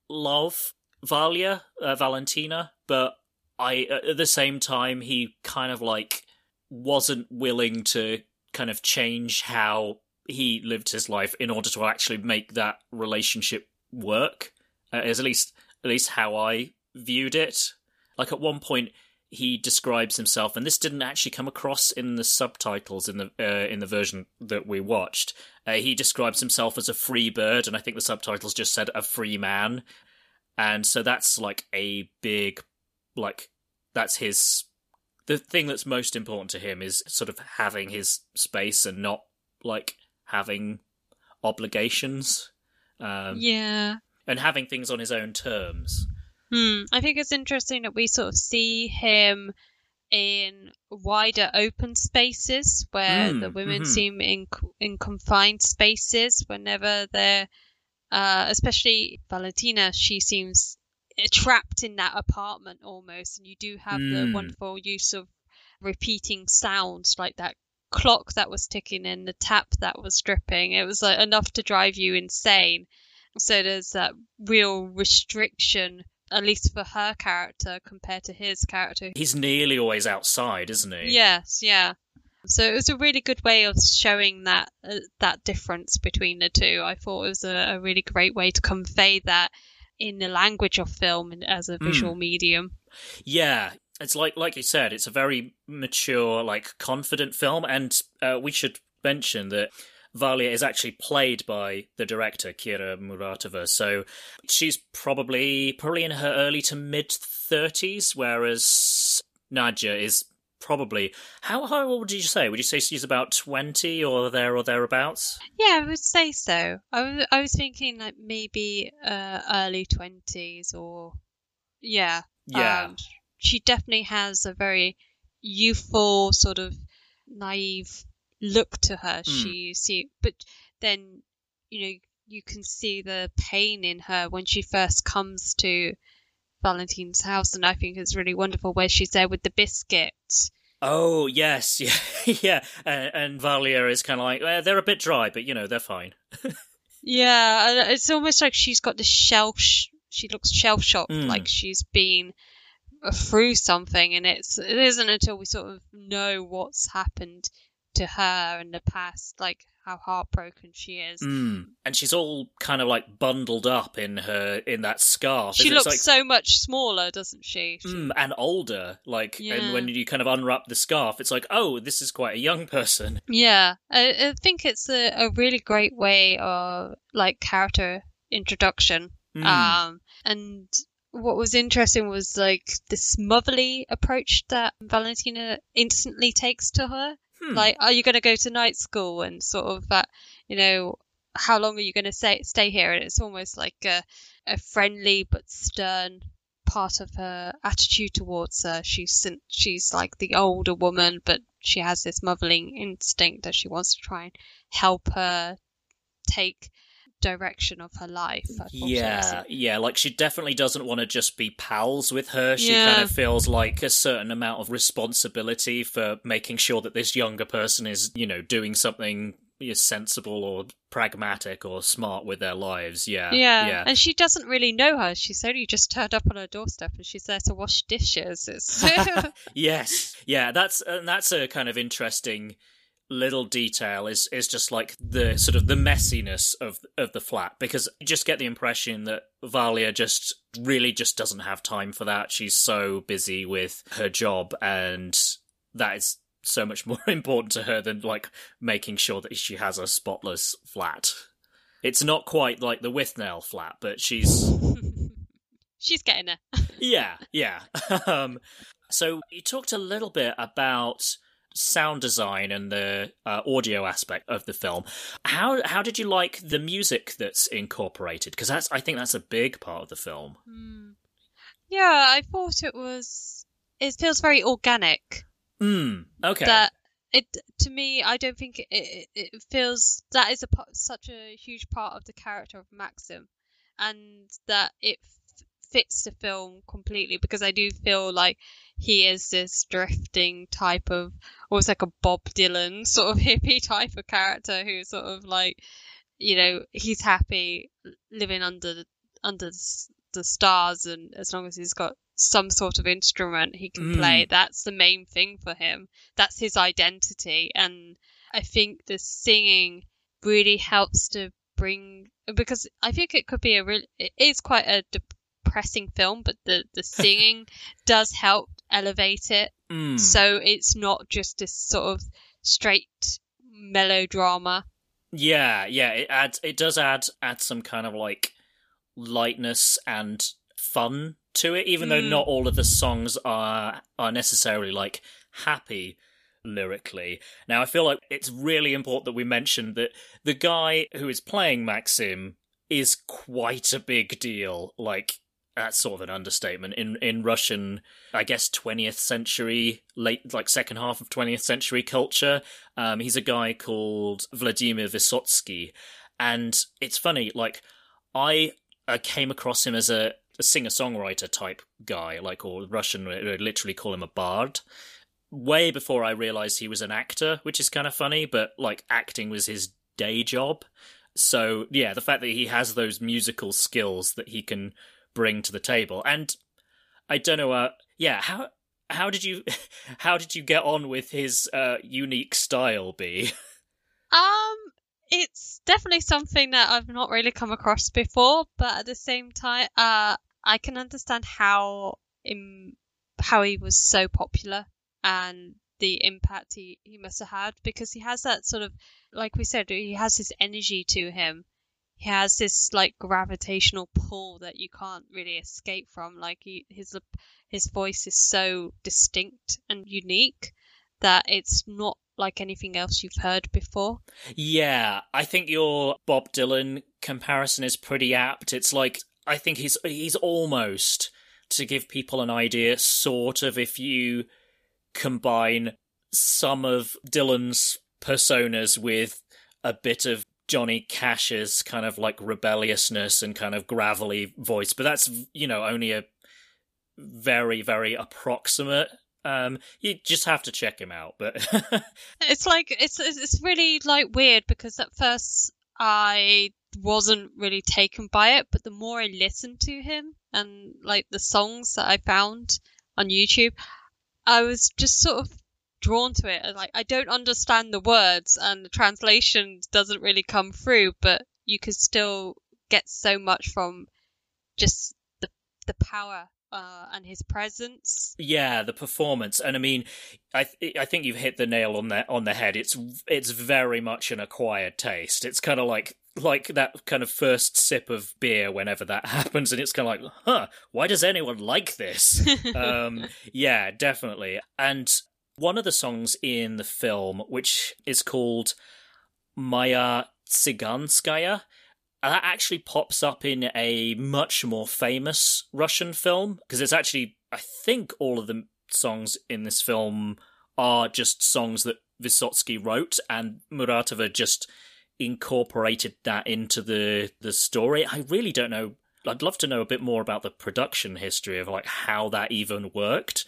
love Valia, uh, Valentina, but I at the same time he kind of like wasn't willing to kind of change how he lived his life in order to actually make that relationship work. Uh, is at least at least how I viewed it. Like at one point he describes himself, and this didn't actually come across in the subtitles in the uh, in the version that we watched. Uh, he describes himself as a free bird, and I think the subtitles just said a free man, and so that's like a big, like that's his. The thing that's most important to him is sort of having his space and not like having obligations. Um, Yeah. and having things on his own terms. Hmm. I think it's interesting that we sort of see him in wider open spaces where Mm, the women mhm. seem in in confined spaces whenever they're uh, especially Valentina she seems trapped in that apartment almost and you do have the Mm. wonderful use of repeating sounds like that clock that was ticking and the tap that was dripping it was like enough to drive you insane so there's that real restriction at least for her character compared to his character He's nearly always outside, isn't he? Yes, yeah. So it was a really good way of showing that uh, that difference between the two. I thought it was a, a really great way to convey that in the language of film and as a visual medium. Yeah, it's like like you said, it's a very mature, like confident film, and uh, we should mention that Valia is actually played by the director Kira Muratova, so she's probably probably in her early to mid thirties, whereas Nadia is probably how how old did you say? Would you say she's about twenty or there or thereabouts? Yeah, I would say so. I was, I was thinking like maybe uh, early twenties or yeah. Yeah. Um, she definitely has a very youthful sort of naive look to her. Mm. She see, but then you know you can see the pain in her when she first comes to Valentina's house, and I think it's really wonderful where she's there with the biscuit. Oh yes, yeah, yeah, and, and Valia is kind of like they're a bit dry, but you know they're fine. Yeah, it's almost like she's got this shell. Sh- she looks shell shocked, Mm. like she's been through something, and it's it isn't until we sort of know what's happened to her in the past, like how heartbroken she is. Mm. And she's all kind of like bundled up in her in that scarf. She looks like, so much smaller, doesn't she? She- Mm, and older. Like, Yeah. and when you kind of unwrap the scarf, it's like, oh, this is quite a young person. Yeah, I, I think it's a, a really great way of like character introduction. Mm. Um, and what was interesting was like this motherly approach that Valentina instantly takes to her. Hmm. Like, are you going to go to night school and sort of that, you know, how long are you going to stay stay here? And it's almost like a, a friendly but stern part of her attitude towards her. She's she's like the older woman, but she has this motherly instinct that she wants to try and help her take direction of her life. I thought it was Yeah, yeah, like she definitely doesn't want to just be pals with her. She Yeah. kind of feels like a certain amount of responsibility for making sure that this younger person is, you know, doing something sensible or pragmatic or smart with their lives. Yeah, Yeah, yeah. and she doesn't really know her. She's only just turned up on her doorstep, and she's there to wash dishes. It's yes, yeah, that's and that's a kind of interesting little detail is is just like the sort of the messiness of of the flat because you just get the impression that Valia just really just doesn't have time for that. She's so busy with her job and that is so much more important to her than like making sure that she has a spotless flat. It's not quite like the Withnail flat, but she's She's getting there. yeah, yeah. um, so you talked a little bit about sound design and the uh, audio aspect of the film. How how did you like the music that's incorporated? Because that's I think that's a big part of the film. Hmm. Yeah, I thought it was. It feels very organic. Hmm. Okay. That it to me, I don't think it, it, it feels that is a such a huge part of the character of Maxim, and that it fits the film completely because I do feel like he is this drifting type of almost like a Bob Dylan sort of hippie type of character who's sort of like you know he's happy living under the, under the stars and as long as he's got some sort of instrument he can Mm. play that's the main thing for him that's his identity and I think the singing really helps to bring because I think it could be a real it is quite a depressing film but the the singing does help elevate it Mm. so it's not just this sort of straight melodrama Yeah, yeah, it adds it does add add some kind of like lightness and fun to it, even though Mm. not all of the songs are are necessarily like happy lyrically. Now I feel like it's really important that we mention that the guy who is playing Maxim is quite a big deal. Like that's sort of an understatement in in Russian, I guess, twentieth century, late like second half of twentieth century culture. Um, he's a guy called Vladimir Vysotsky, and it's funny. Like I uh, came across him as a, a singer songwriter type guy, like or Russian would literally call him a bard. Way before I realized he was an actor, which is kind of funny, but like acting was his day job. So yeah, the fact that he has those musical skills that he can bring to the table, and I don't know, uh, yeah, how how did you how did you get on with his uh, unique style, B? Um, it's definitely something that I've not really come across before, but at the same time, uh, I can understand how im- how he was so popular and the impact he, he must have had because he has that sort of like we said he has this energy to him he has this like gravitational pull that you can't really escape from like he, his his voice is so distinct and unique that it's not like anything else you've heard before Yeah, I think your Bob Dylan comparison is pretty apt. It's like I think he's he's almost to give people an idea, sort of if you combine some of Dylan's personas with a bit of Johnny Cash's kind of like rebelliousness and kind of gravelly voice, but that's you know only a very very approximate. Um, you just have to check him out, but it's like it's it's really like weird because at first I wasn't really taken by it, but the more I listened to him and like the songs that I found on YouTube, I was just sort of drawn to it. Like I don't understand the words and the translation doesn't really come through, but you could still get so much from just the the power uh, and his presence. Yeah, the performance, and I mean, I th- I think you've hit the nail on the on the head. It's it's very much an acquired taste. It's kind of like like that kind of first sip of beer whenever that happens, and it's kind of like, huh, why does anyone like this? um, yeah, definitely. And one of the songs in the film, which is called Maya Tsiganskaya, that actually pops up in a much more famous Russian film because it's actually, I think, all of the songs in this film are just songs that Vysotsky wrote, and Muratova just incorporated that into the the story. I really don't know. I'd love to know a bit more about the production history of like how that even worked.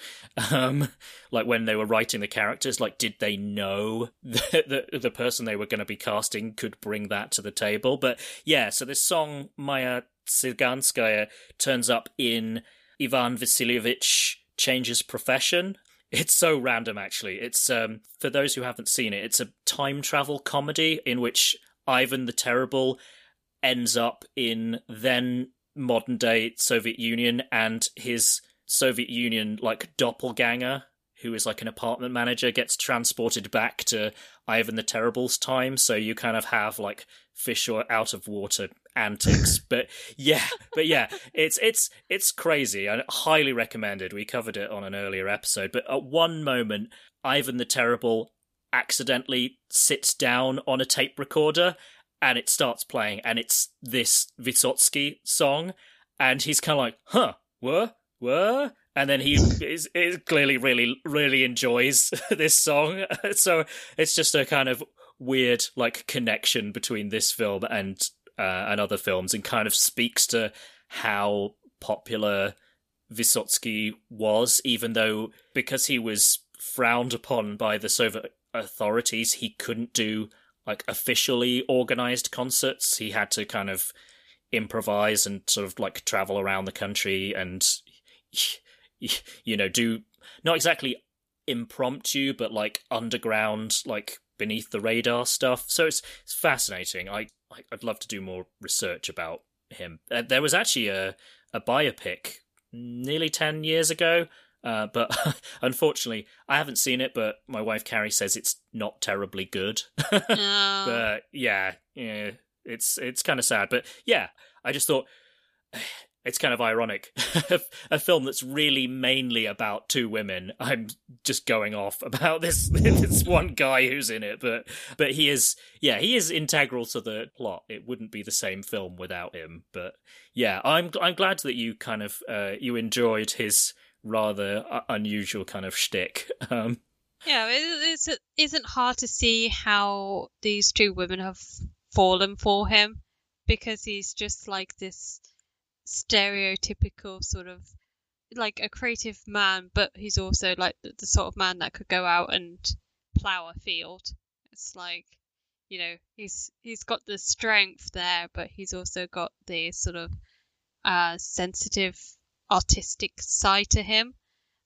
Um, like when they were writing the characters, like did they know that the, the person they were going to be casting could bring that to the table? But yeah, so this song Maya Tsiganskaya turns up in Ivan Vasilievich changes profession it's so random actually. It's um for those who haven't seen it, it's a time travel comedy in which Ivan the Terrible ends up in then modern day Soviet Union and his Soviet Union like doppelganger who is like an apartment manager gets transported back to Ivan the Terrible's time. So you kind of have like fish or out of water antics. But yeah but yeah it's it's it's crazy. I highly recommended. We covered it on an earlier episode. But at one moment ivan the terrible accidentally sits down on a tape recorder and it starts playing and it's this vysotsky song and he's kind of like huh what what and then he is, is clearly really really enjoys this song. So it's just a kind of weird like connection between this film and uh, and other films, and kind of speaks to how popular Vysotsky was, even though because he was frowned upon by the Soviet authorities, he couldn't do like officially organized concerts. He had to kind of improvise and sort of like travel around the country and you know do not exactly impromptu but like underground like beneath the radar stuff. So it's it's fascinating. I I'd love to do more research about him. Uh, there was actually a a biopic nearly ten years ago, uh, but unfortunately I haven't seen it. But my wife Carrie says it's not terribly good. No. but yeah, yeah, it's it's kind of sad. But yeah, I just thought it's kind of ironic. a film that's really mainly about two women. I'm just going off about this this one guy who's in it, but but he is yeah he is integral to the plot. It wouldn't be the same film without him. But yeah, I'm I'm glad that you kind of uh, you enjoyed his rather uh, unusual kind of shtick. Um, Yeah, it, isn't hard to see how these two women have fallen for him because he's just like this stereotypical sort of like a creative man, but he's also like the, the sort of man that could go out and plow a field. It's like you know he's he's got the strength there, but he's also got the sort of uh, sensitive artistic side to him.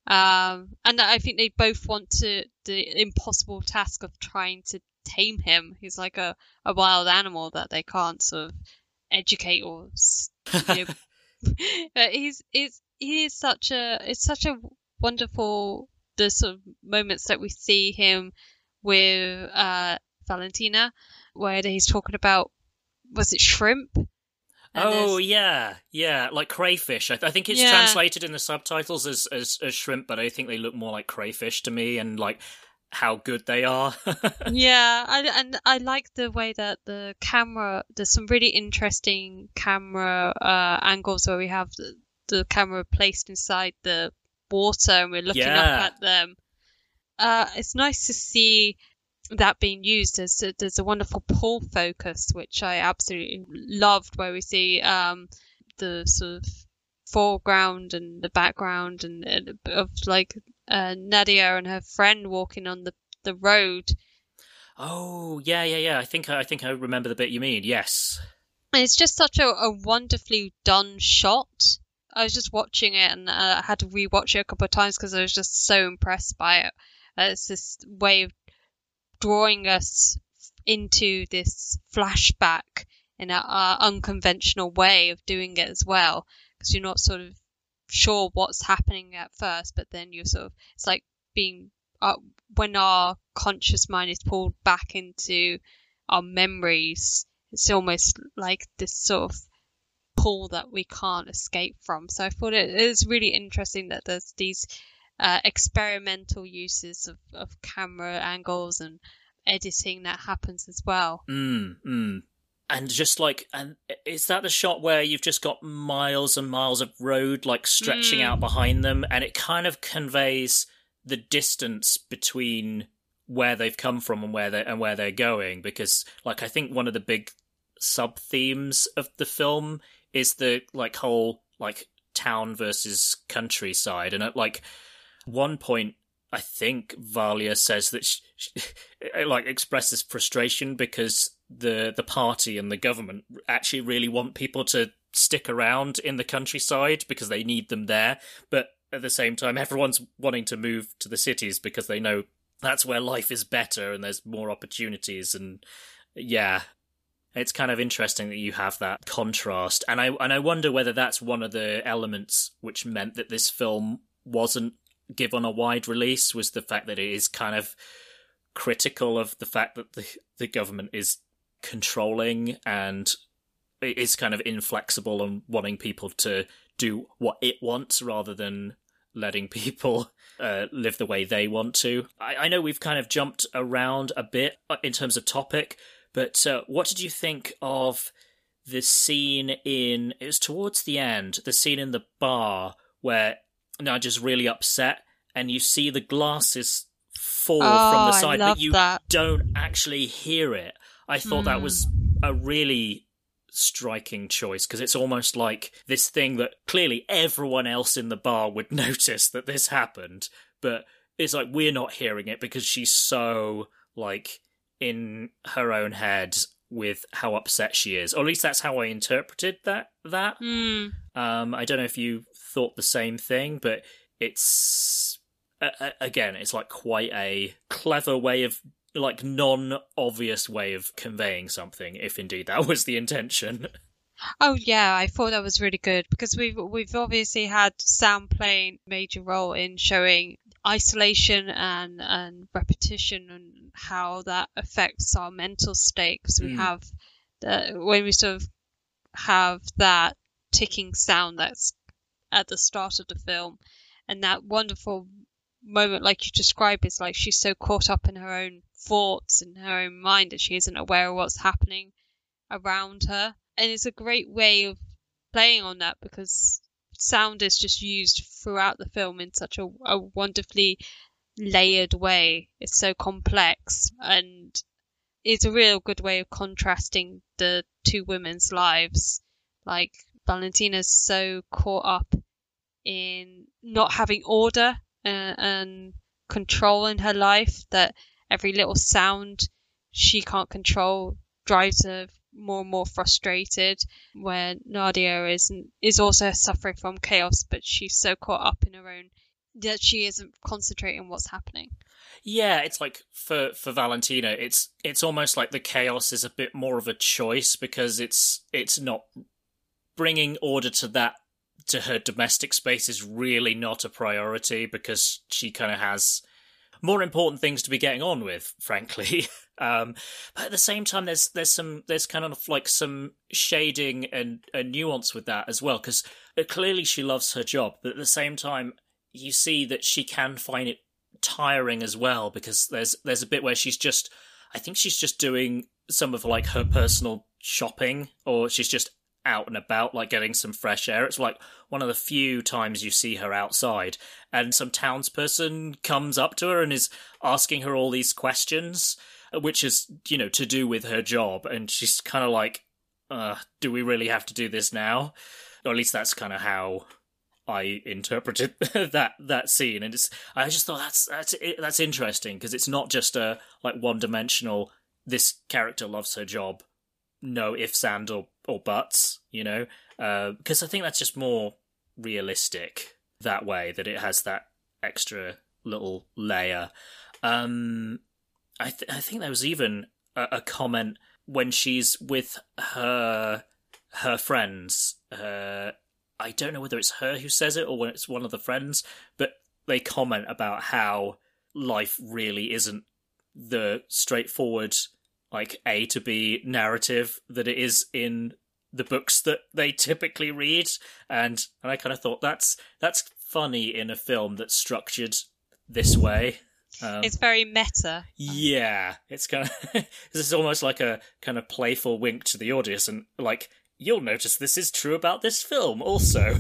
Um, and I think they both want to the impossible task of trying to tame him. He's like a, a wild animal that they can't sort of educate or you know, but he's he's he is such a it's such a wonderful the sort of moments that we see him with uh Valentina where he's talking about was it shrimp And oh there's- yeah, yeah, like crayfish. I, I think it's Yeah. translated in the subtitles as, as as shrimp, but I think they look more like crayfish to me, and like how good they are. yeah I, and i like the way that the camera there's some really interesting camera uh angles where we have the, the camera placed inside the water and we're looking Yeah. up at them uh it's nice to see that being used there's a, there's a wonderful pull focus which i absolutely loved where we see um the sort of foreground and the background and, and of like uh, Nadia and her friend walking on the the road oh yeah, yeah, yeah. I think I think I remember the bit you mean. Yes. And it's just such a, a wonderfully done shot. I was just watching it and uh, I had to rewatch it a couple of times because I was just so impressed by it. Uh, it's this way of drawing us into this flashback in uh, unconventional way of doing it as well because you're not sort of sure what's happening at first, but then you're sort of it's like being uh, when our conscious mind is pulled back into our memories it's almost like this sort of pull that we can't escape from. So I thought it is really interesting that there's these uh, experimental uses of, of camera angles and editing that happens as well. Mm, mm. And just like, and is that the shot where you've just got miles and miles of road like stretching Mm. out behind them, and it kind of conveys the distance between where they've come from and where they and where they're going? Because, like, I think one of the big sub themes of the film is the like whole like town versus countryside, and at like one point I think Valia says that she, she, like expresses frustration because the the party and the government actually really want people to stick around in the countryside because they need them there, but at the same time, everyone's wanting to move to the cities because they know that's where life is better and there's more opportunities. And yeah, it's kind of interesting that you have that contrast. And I and I wonder whether that's one of the elements which meant that this film wasn't given a wide release was the fact that it is kind of critical of the fact that the the government is controlling and it is kind of inflexible and wanting people to do what it wants rather than letting people uh, live the way they want to. I, I, know we've kind of jumped around a bit uh, in terms of topic, but uh, what did you think of the scene in? It was towards the end, the scene in the bar where Nadia's really upset, and you see the glasses fall oh, from the side, but you that. don't actually hear it. I thought mm. that was a really striking choice because it's almost like this thing that clearly everyone else in the bar would notice that this happened, but it's like we're not hearing it because she's so like in her own head with how upset she is. Or at least that's how I interpreted that that. Mm. Um I don't know if you thought the same thing, but it's uh, again, it's like quite a clever way of like non-obvious way of conveying something if indeed that was the intention oh yeah i thought that was really good because we've we've obviously had sound playing major role in showing isolation and and repetition and how that affects our mental state because we Mm. have the, when we sort of have that ticking sound that's at the start of the film and that wonderful moment like you described is like she's so caught up in her own thoughts and her own mind that she isn't aware of what's happening around her and it's a great way of playing on that because sound is just used throughout the film in such a, a wonderfully layered way. It's so complex and it's a real good way of contrasting the two women's lives. Like valentina's so caught up in not having order uh, and control in her life that every little sound she can't control drives her more and more frustrated where Nadia is is also suffering from chaos but she's so caught up in her own that she isn't concentrating on what's happening yeah it's like for for valentina it's it's almost like the chaos is a bit more of a choice because it's it's not bringing order to that to her domestic space is really not a priority because she kind of has more important things to be getting on with, frankly. Um, but at the same time, there's there's some there's kind of like some shading and a nuance with that as well because clearly she loves her job, but at the same time, you see that she can find it tiring as well because there's there's a bit where she's just I think she's just doing some of like her personal shopping or she's just out and about, like getting some fresh air. It's like one of the few times you see her outside, and some townsperson comes up to her and is asking her all these questions, which is, you know, to do with her job. And she's kind of like, uh, do we really have to do this now? Or at least that's kind of how I interpreted that that scene, and it's. I just thought that's that's that's interesting because it's not just a like one dimensional. This character loves her job, no ifs and or or buts, you know, because uh, I think that's just more realistic that way that it has that extra little layer. Um, I th- I think there was even a, a comment when she's with her her friends. Uh, I don't know whether it's her who says it or when it's one of the friends, but they comment about how life really isn't the straightforward like A to B narrative that it is in the books that they typically read, and and I kind of thought that's that's funny in a film that's structured this way. Um, it's very meta. Yeah, it's kind of this is almost like a kind of playful wink to the audience, and like you'll notice this is true about this film also.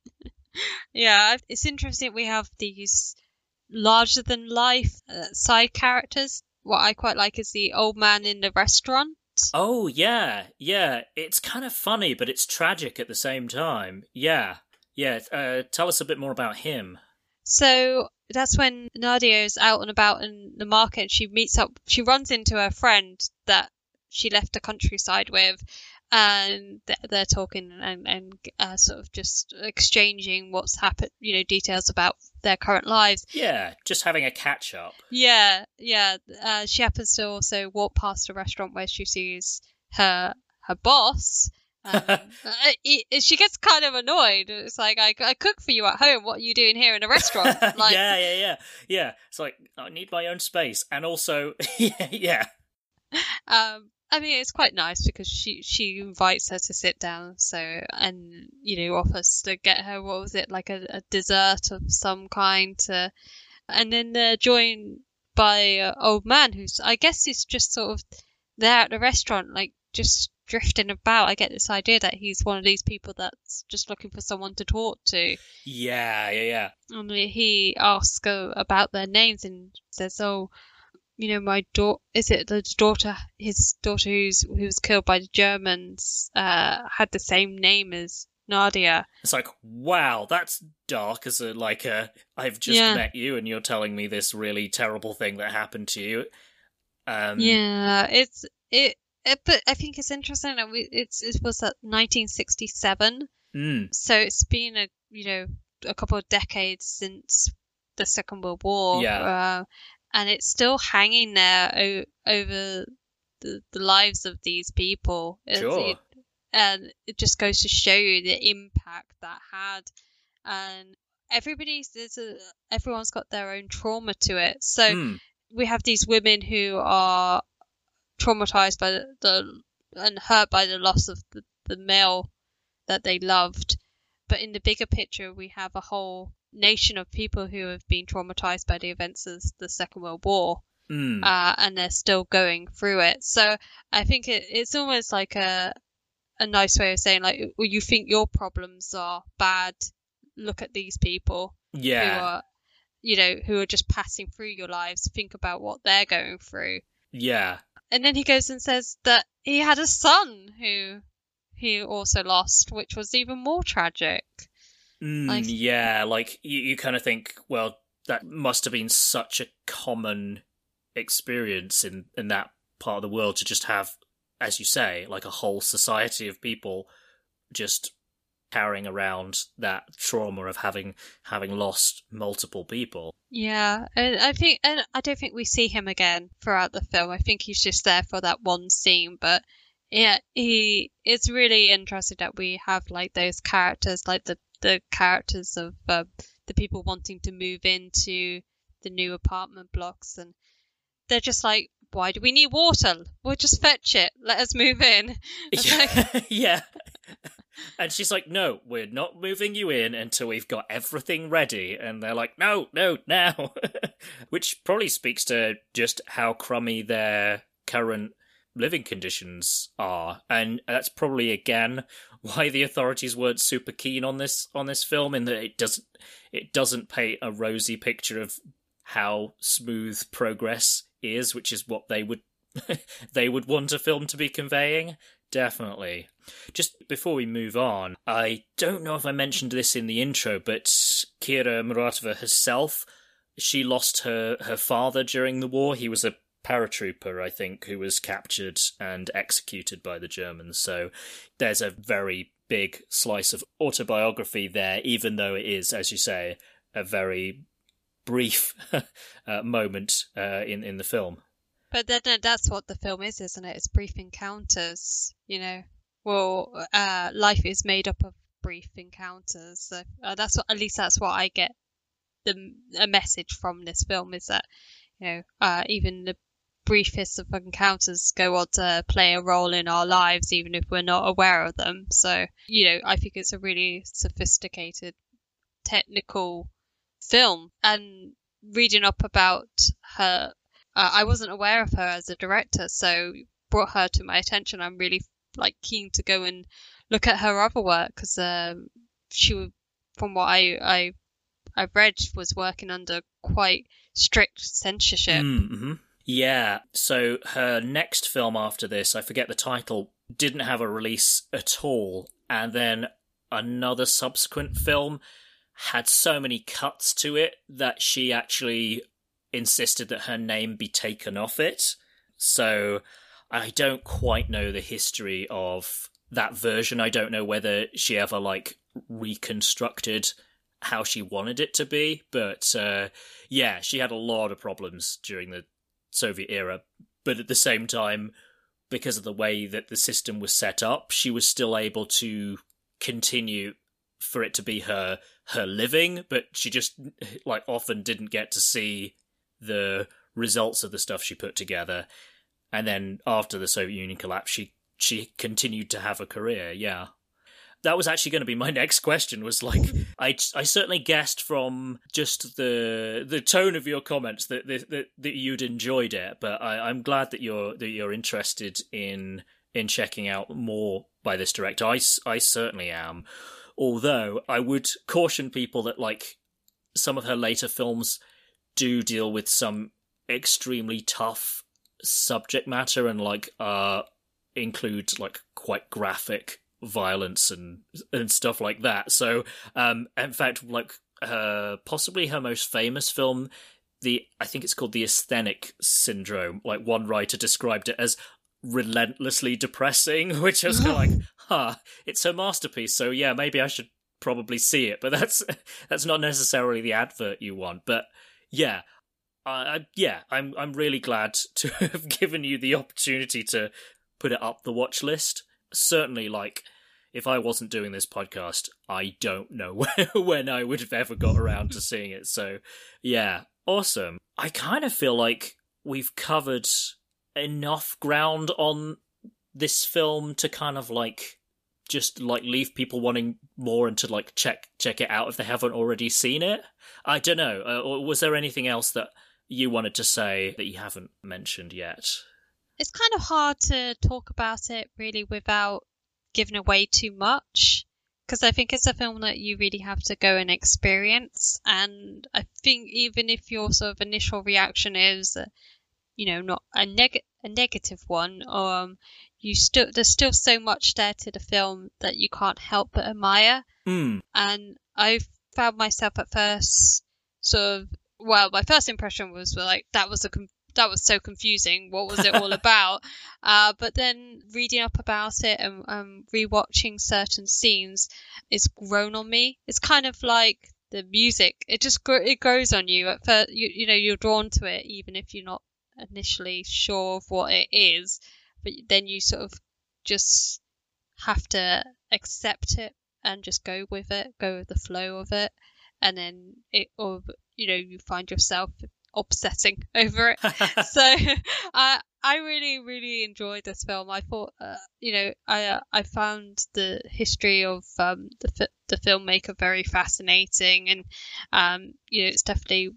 yeah, it's interesting we have these larger than life uh, side characters. What I quite like is the old man in the restaurant Oh yeah, yeah. It's kind of funny, but it's tragic at the same time. Yeah, yeah. Uh, tell us a bit more about him. So that's when Nadia is out and about in the market. She meets up. She runs into her friend that she left the countryside with, and they're talking and and uh, sort of just exchanging what's happened, you know, details about their current lives. Yeah, just having a catch up. Yeah, yeah. Uh, she happens to also walk past a restaurant where she sees her her boss. Um, uh, it- she gets kind of annoyed. It's like I, I cook for you at home. What are you doing here in a restaurant? Like, yeah, yeah, yeah, yeah. It's like I need my own space, and also, yeah, yeah, um, I mean, it's quite nice because she she invites her to sit down, so and you know offers to get her what was it like a, a dessert of some kind, to, and then they're joined by an old man who's I guess he's just sort of there at the restaurant, like just drifting about. I get this idea that he's one of these people that's just looking for someone to talk to. yeah, yeah, yeah. And he asks about their names and says, "Oh, you know, my daughter is it the daughter? His daughter who's who was killed by the Germans uh, had the same name as Nadia." It's like, wow, that's dark. As a like a, I've just Yeah. met you, and you're telling me this really terrible thing that happened to you. Um, yeah, it's it, it. But I think it's interesting that we it's it was 1967, mm, so it's been a you know a couple of decades since the Second World War. Yeah. Uh, and it's still hanging there o- over the, the lives of these people. Sure. it- and it just goes to show you the impact that had. And everybody's there's a, everyone's got their own trauma to it. So mm, we have these women who are traumatized by the, the and hurt by the loss of the, the male that they loved. But in the bigger picture, we have a whole nation of people who have been traumatized by the events of the Second World War, mm. uh, and they're still going through it. So I think it, it's almost like a a nice way of saying like, well, you think your problems are bad. Look at these people who yeah, are, you know, who are just passing through your lives. Think about what they're going through. Yeah, And then he goes and says that he had a son who he also lost, which was even more tragic. mm, Like- yeah. Like you, you kind of think, well, that must have been such a common experience in in that part of the world to just have, as you say, like a whole society of people just carrying around that trauma of having having lost multiple people. Yeah, and I think, and I don't think we see him again throughout the film. I think he's just there for that one scene, but yeah, he. It's really interesting that we have like those characters, like the the characters of uh, the people wanting to move into the new apartment blocks, and they're just like, "Why do we need water? We'll just fetch it. Let us move in." It's like, yeah. And she's like, no, we're not moving you in until we've got everything ready. And they're like, no, no, now. Which probably speaks to just how crummy their current living conditions are. And that's probably, again, why the authorities weren't super keen on this on this film in that it doesn't it doesn't paint a rosy picture of how smooth progress is, which is what they would they would want a film to be conveying. Definitely. Just before we move on, I don't know if I mentioned this in the intro, but Kira Muratova herself, she lost her, her father during the war. He was a paratrooper, I think, who was captured and executed by the Germans. So there's a very big slice of autobiography there, even though it is, as you say, a very brief uh, moment uh, in in the film. But then uh, that's what the film is, isn't it? It's brief encounters, you know. Well, uh, life is made up of brief encounters. So uh, that's what, at least that's what I get. The a message from this film is that, you know, uh, even the briefest of encounters go on to play a role in our lives, even if we're not aware of them. So, you know, I think it's a really sophisticated, technical film. And reading up about her uh, I wasn't aware of her as a director, so brought her to my attention. I'm really like keen to go and look at her other work because um, she, from what I I I've read, was working under quite strict censorship. Mm-hmm. Yeah. So her next film after this, I forget the title, didn't have a release at all, and then another subsequent film had so many cuts to it that she actually insisted that her name be taken off it. So I don't quite know the history of that version. I don't know whether she ever like reconstructed how she wanted it to be, but uh, yeah, she had a lot of problems during the Soviet era. But at the same time, because of the way that the system was set up, she was still able to continue for it to be her her living, but she just like often didn't get to see the results of the stuff she put together. And then after the Soviet Union collapsed, she she continued to have a career. Yeah that was actually going to be my next question was like I, I certainly guessed from just the the tone of your comments that that, that you'd enjoyed it but I, I'm glad that you're that you're interested in in checking out more by this director I, I certainly am although I would caution people that like some of her later films do deal with some extremely tough subject matter and like uh include like quite graphic violence and and stuff like that. So, um, in fact, like uh, possibly her most famous film, the I think it's called the Asthenic Syndrome. Like one writer described it as relentlessly depressing, which is kind of like, huh, it's her masterpiece. So yeah, maybe I should probably see it, but that's that's not necessarily the advert you want. But yeah. Uh, yeah, I'm I'm really glad to have given you the opportunity to put it up the watch list certainly like if I wasn't doing this podcast, I don't know when I would have ever got around to seeing it. So, yeah, awesome. I kind of feel like we've covered enough ground on this film to kind of like just like leave people wanting more and to like check check it out if they haven't already seen it. I don't know. Uh, or was there anything else that you wanted to say that you haven't mentioned yet? it's kind of hard to talk about it really without giving away too much because I think it's a film that you really have to go and experience. And I think even if your sort of initial reaction is, you know, not a neg a negative one, um, you still there's still so much there to the film that you can't help but admire. Mm. And I found myself at first sort of well, my first impression was like that was a that was so confusing. What was it all about? Uh, but then reading up about it and um, rewatching certain scenes, it's grown on me. It's kind of like the music. It just it grows on you. At first, you, you know you're drawn to it even if you're not initially sure of what it is. But then you sort of just have to accept it and just go with it, go with the flow of it, and then it or you know you find yourself obsessing over it. so I I really really enjoyed this film. I thought uh, you know I uh, I found the history of um, the the filmmaker very fascinating, and um, you know it's definitely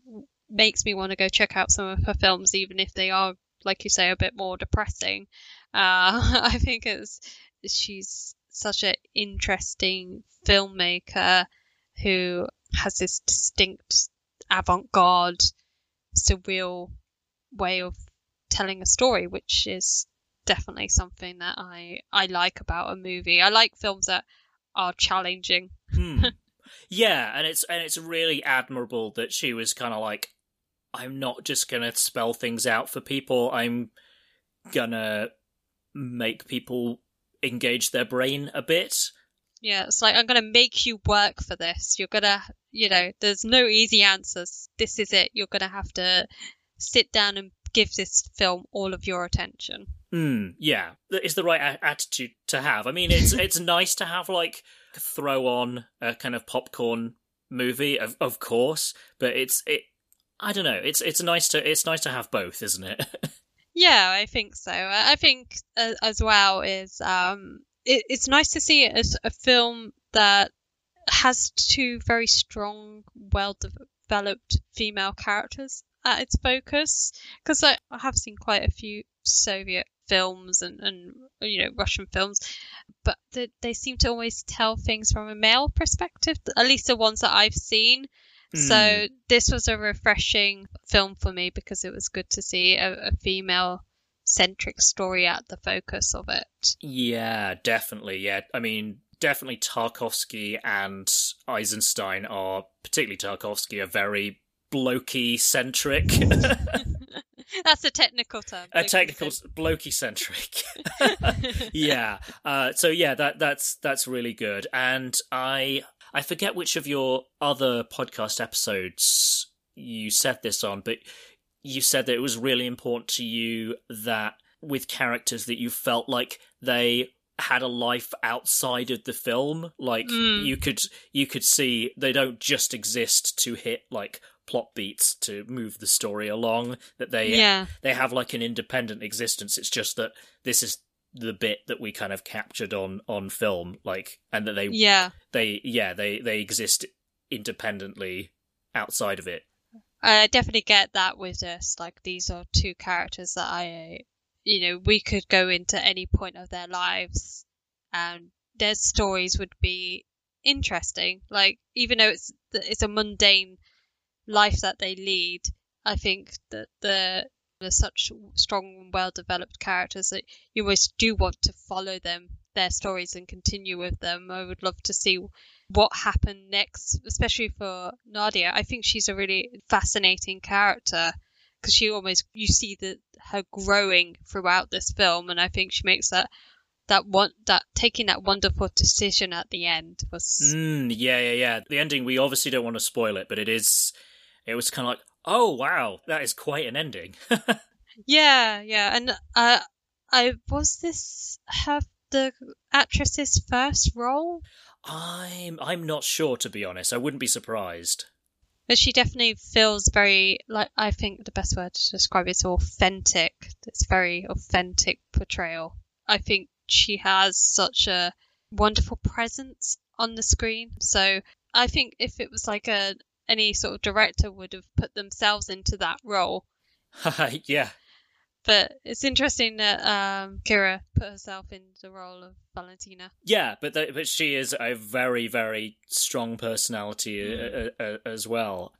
makes me want to go check out some of her films, even if they are like you say a bit more depressing. Uh, I think it's she's such an interesting filmmaker who has this distinct avant-garde surreal way of telling a story, which is definitely something that I I like about a movie. I like films that are challenging. hmm. Yeah, and it's and it's really admirable that she was kind of like, I'm not just gonna spell things out for people. I'm gonna make people engage their brain a bit. Yeah, it's like I'm gonna make you work for this. You're gonna, you know, there's no easy answers. This is it. You're gonna have to sit down and give this film all of your attention. Mm, yeah, it's the right a- attitude to have. I mean, it's it's nice to have like throw on a kind of popcorn movie, of of course, but it's it. I don't know. It's it's nice to it's nice to have both, isn't it? yeah, I think so. I think uh, as well is um it, it's nice to see it as a film that has two very strong, well developed female characters at its focus. Because I, I have seen quite a few Soviet films and, and you know Russian films, but they, they seem to always tell things from a male perspective. At least the ones that I've seen. Mm. So this was a refreshing film for me because it was good to see a, a female centric story at the focus of it. Yeah, definitely. Yeah, I mean, definitely Tarkovsky and Eisenstein are, particularly Tarkovsky, are very blokey centric. That's a technical term. a technical blokey centric. yeah. Uh, so yeah, that that's that's really good. And I I forget which of your other podcast episodes you said this on, but you said that it was really important to you that with characters that you felt like they had a life outside of the film like Mm. you could you could see they don't just exist to hit like plot beats to move the story along that they Yeah. they have like an independent existence it's just that this is the bit that we kind of captured on on film like and that they Yeah. they yeah they they exist independently outside of it I definitely get that with this. Like these are two characters that I, you know, we could go into any point of their lives, and their stories would be interesting. Like even though it's it's a mundane life that they lead, I think that the they're such strong and well developed characters that you almost do want to follow them, their stories, and continue with them. I would love to see what happened next, especially for Nadia. I think she's a really fascinating character because she almost you see the her growing throughout this film, and I think she makes that that one that taking that wonderful decision at the end was Mm, yeah, yeah, yeah. The ending, we obviously don't want to spoil it, but it is. It was kind of like, oh wow, that is quite an ending. yeah, yeah, and uh, I was this her the actress's first role. I'm I'm not sure to be honest. I wouldn't be surprised. But she definitely feels very like I think the best word to describe it is authentic. It's very authentic portrayal. I think she has such a wonderful presence on the screen. So I think if it was like a any sort of director would have put themselves into that role. yeah, But it's interesting that um, Kira put herself in the role of Valentina. yeah, but th- but she is a very very strong personality Mm. uh, uh, uh, as well.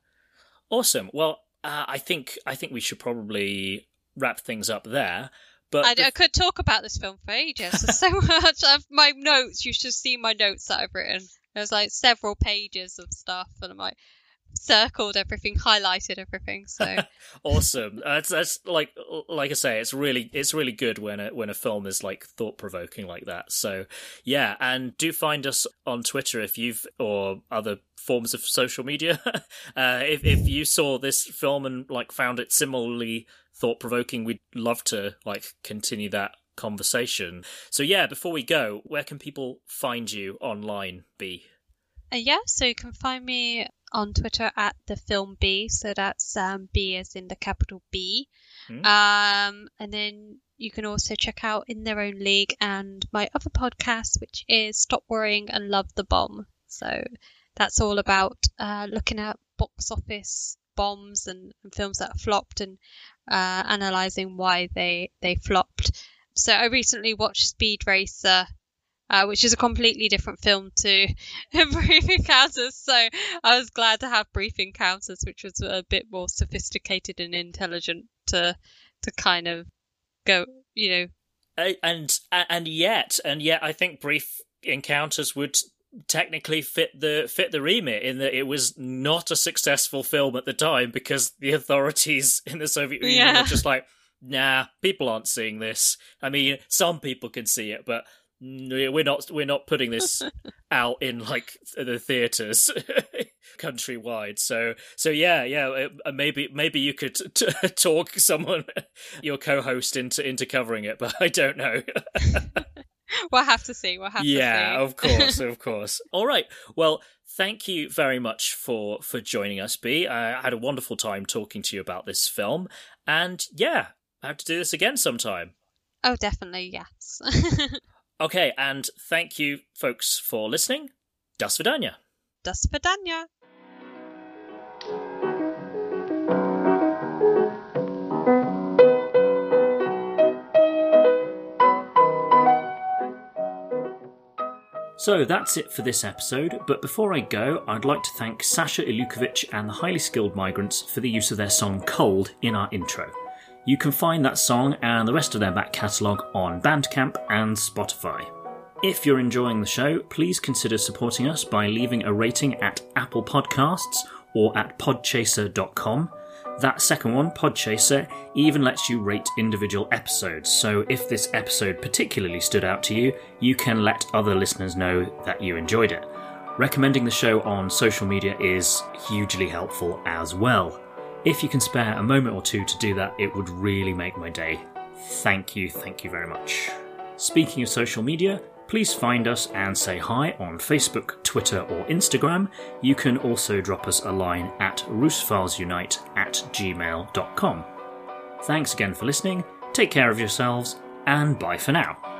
Awesome. Well, uh, I think I think we should probably wrap things up there. But I, bef- I could talk about this film for ages. There's so much of my notes. You should see my notes that I've written. There's like several pages of stuff, and I'm like circled everything, highlighted everything. So awesome. That's that's like like I say, it's really it's really good when a when a film is like thought provoking like that. So yeah, and do find us on Twitter if you've or other forms of social media. uh, if if you saw this film and like found it similarly thought provoking, we'd love to like continue that conversation. So yeah, before we go, where can people find you online? B. Uh, yeah, so you can find me on Twitter at the film B. So that's um, B as in the capital B. Hmm. Um, and then you can also check out In Their Own League and my other podcast, which is Stop Worrying and Love the Bomb. So that's all about uh, looking at box office bombs and, and films that flopped and uh, analyzing why they they flopped. So I recently watched Speed Racer uh, which is a completely different film to Brief Encounters. So I was glad to have Brief Encounters, which was a bit more sophisticated and intelligent to to kind of go, you know. Uh, and and yet and yet I think brief encounters would technically fit the fit the remit in that it was not a successful film at the time because the authorities in the Soviet Union Yeah. were just like nah people aren't seeing this I mean some people can see it but we're not we're not putting this out in like the theaters countrywide so so yeah yeah uh, maybe maybe you could t- talk someone your co-host into into covering it but i don't know We'll have to see. We'll have yeah to see. of course of course all right well thank you very much for for joining us b i had a wonderful time talking to you about this film and yeah i have to do this again sometime oh, definitely, yes. Okay and thank you folks for listening das vidania Das Vidania. So that's it for this episode, but before I go, I'd like to thank Sasha Ilukovic and the Highly Skilled Migrants for the use of their song Cold in our intro. You can find that song and the rest of their back catalogue on Bandcamp and Spotify. If you're enjoying the show, please consider supporting us by leaving a rating at Apple Podcasts or at podchaser.com. That second one, Podchaser, even lets you rate individual episodes, so if this episode particularly stood out to you, you can let other listeners know that you enjoyed it. Recommending the show on social media is hugely helpful as well. If you can spare a moment or two to do that, it would really make my day. Thank you, thank you very much. Speaking of social media, please find us and say hi on Facebook, Twitter, or Instagram. You can also drop us a line at russophilesunite at gmail.com. Thanks again for listening, take care of yourselves, and bye for now.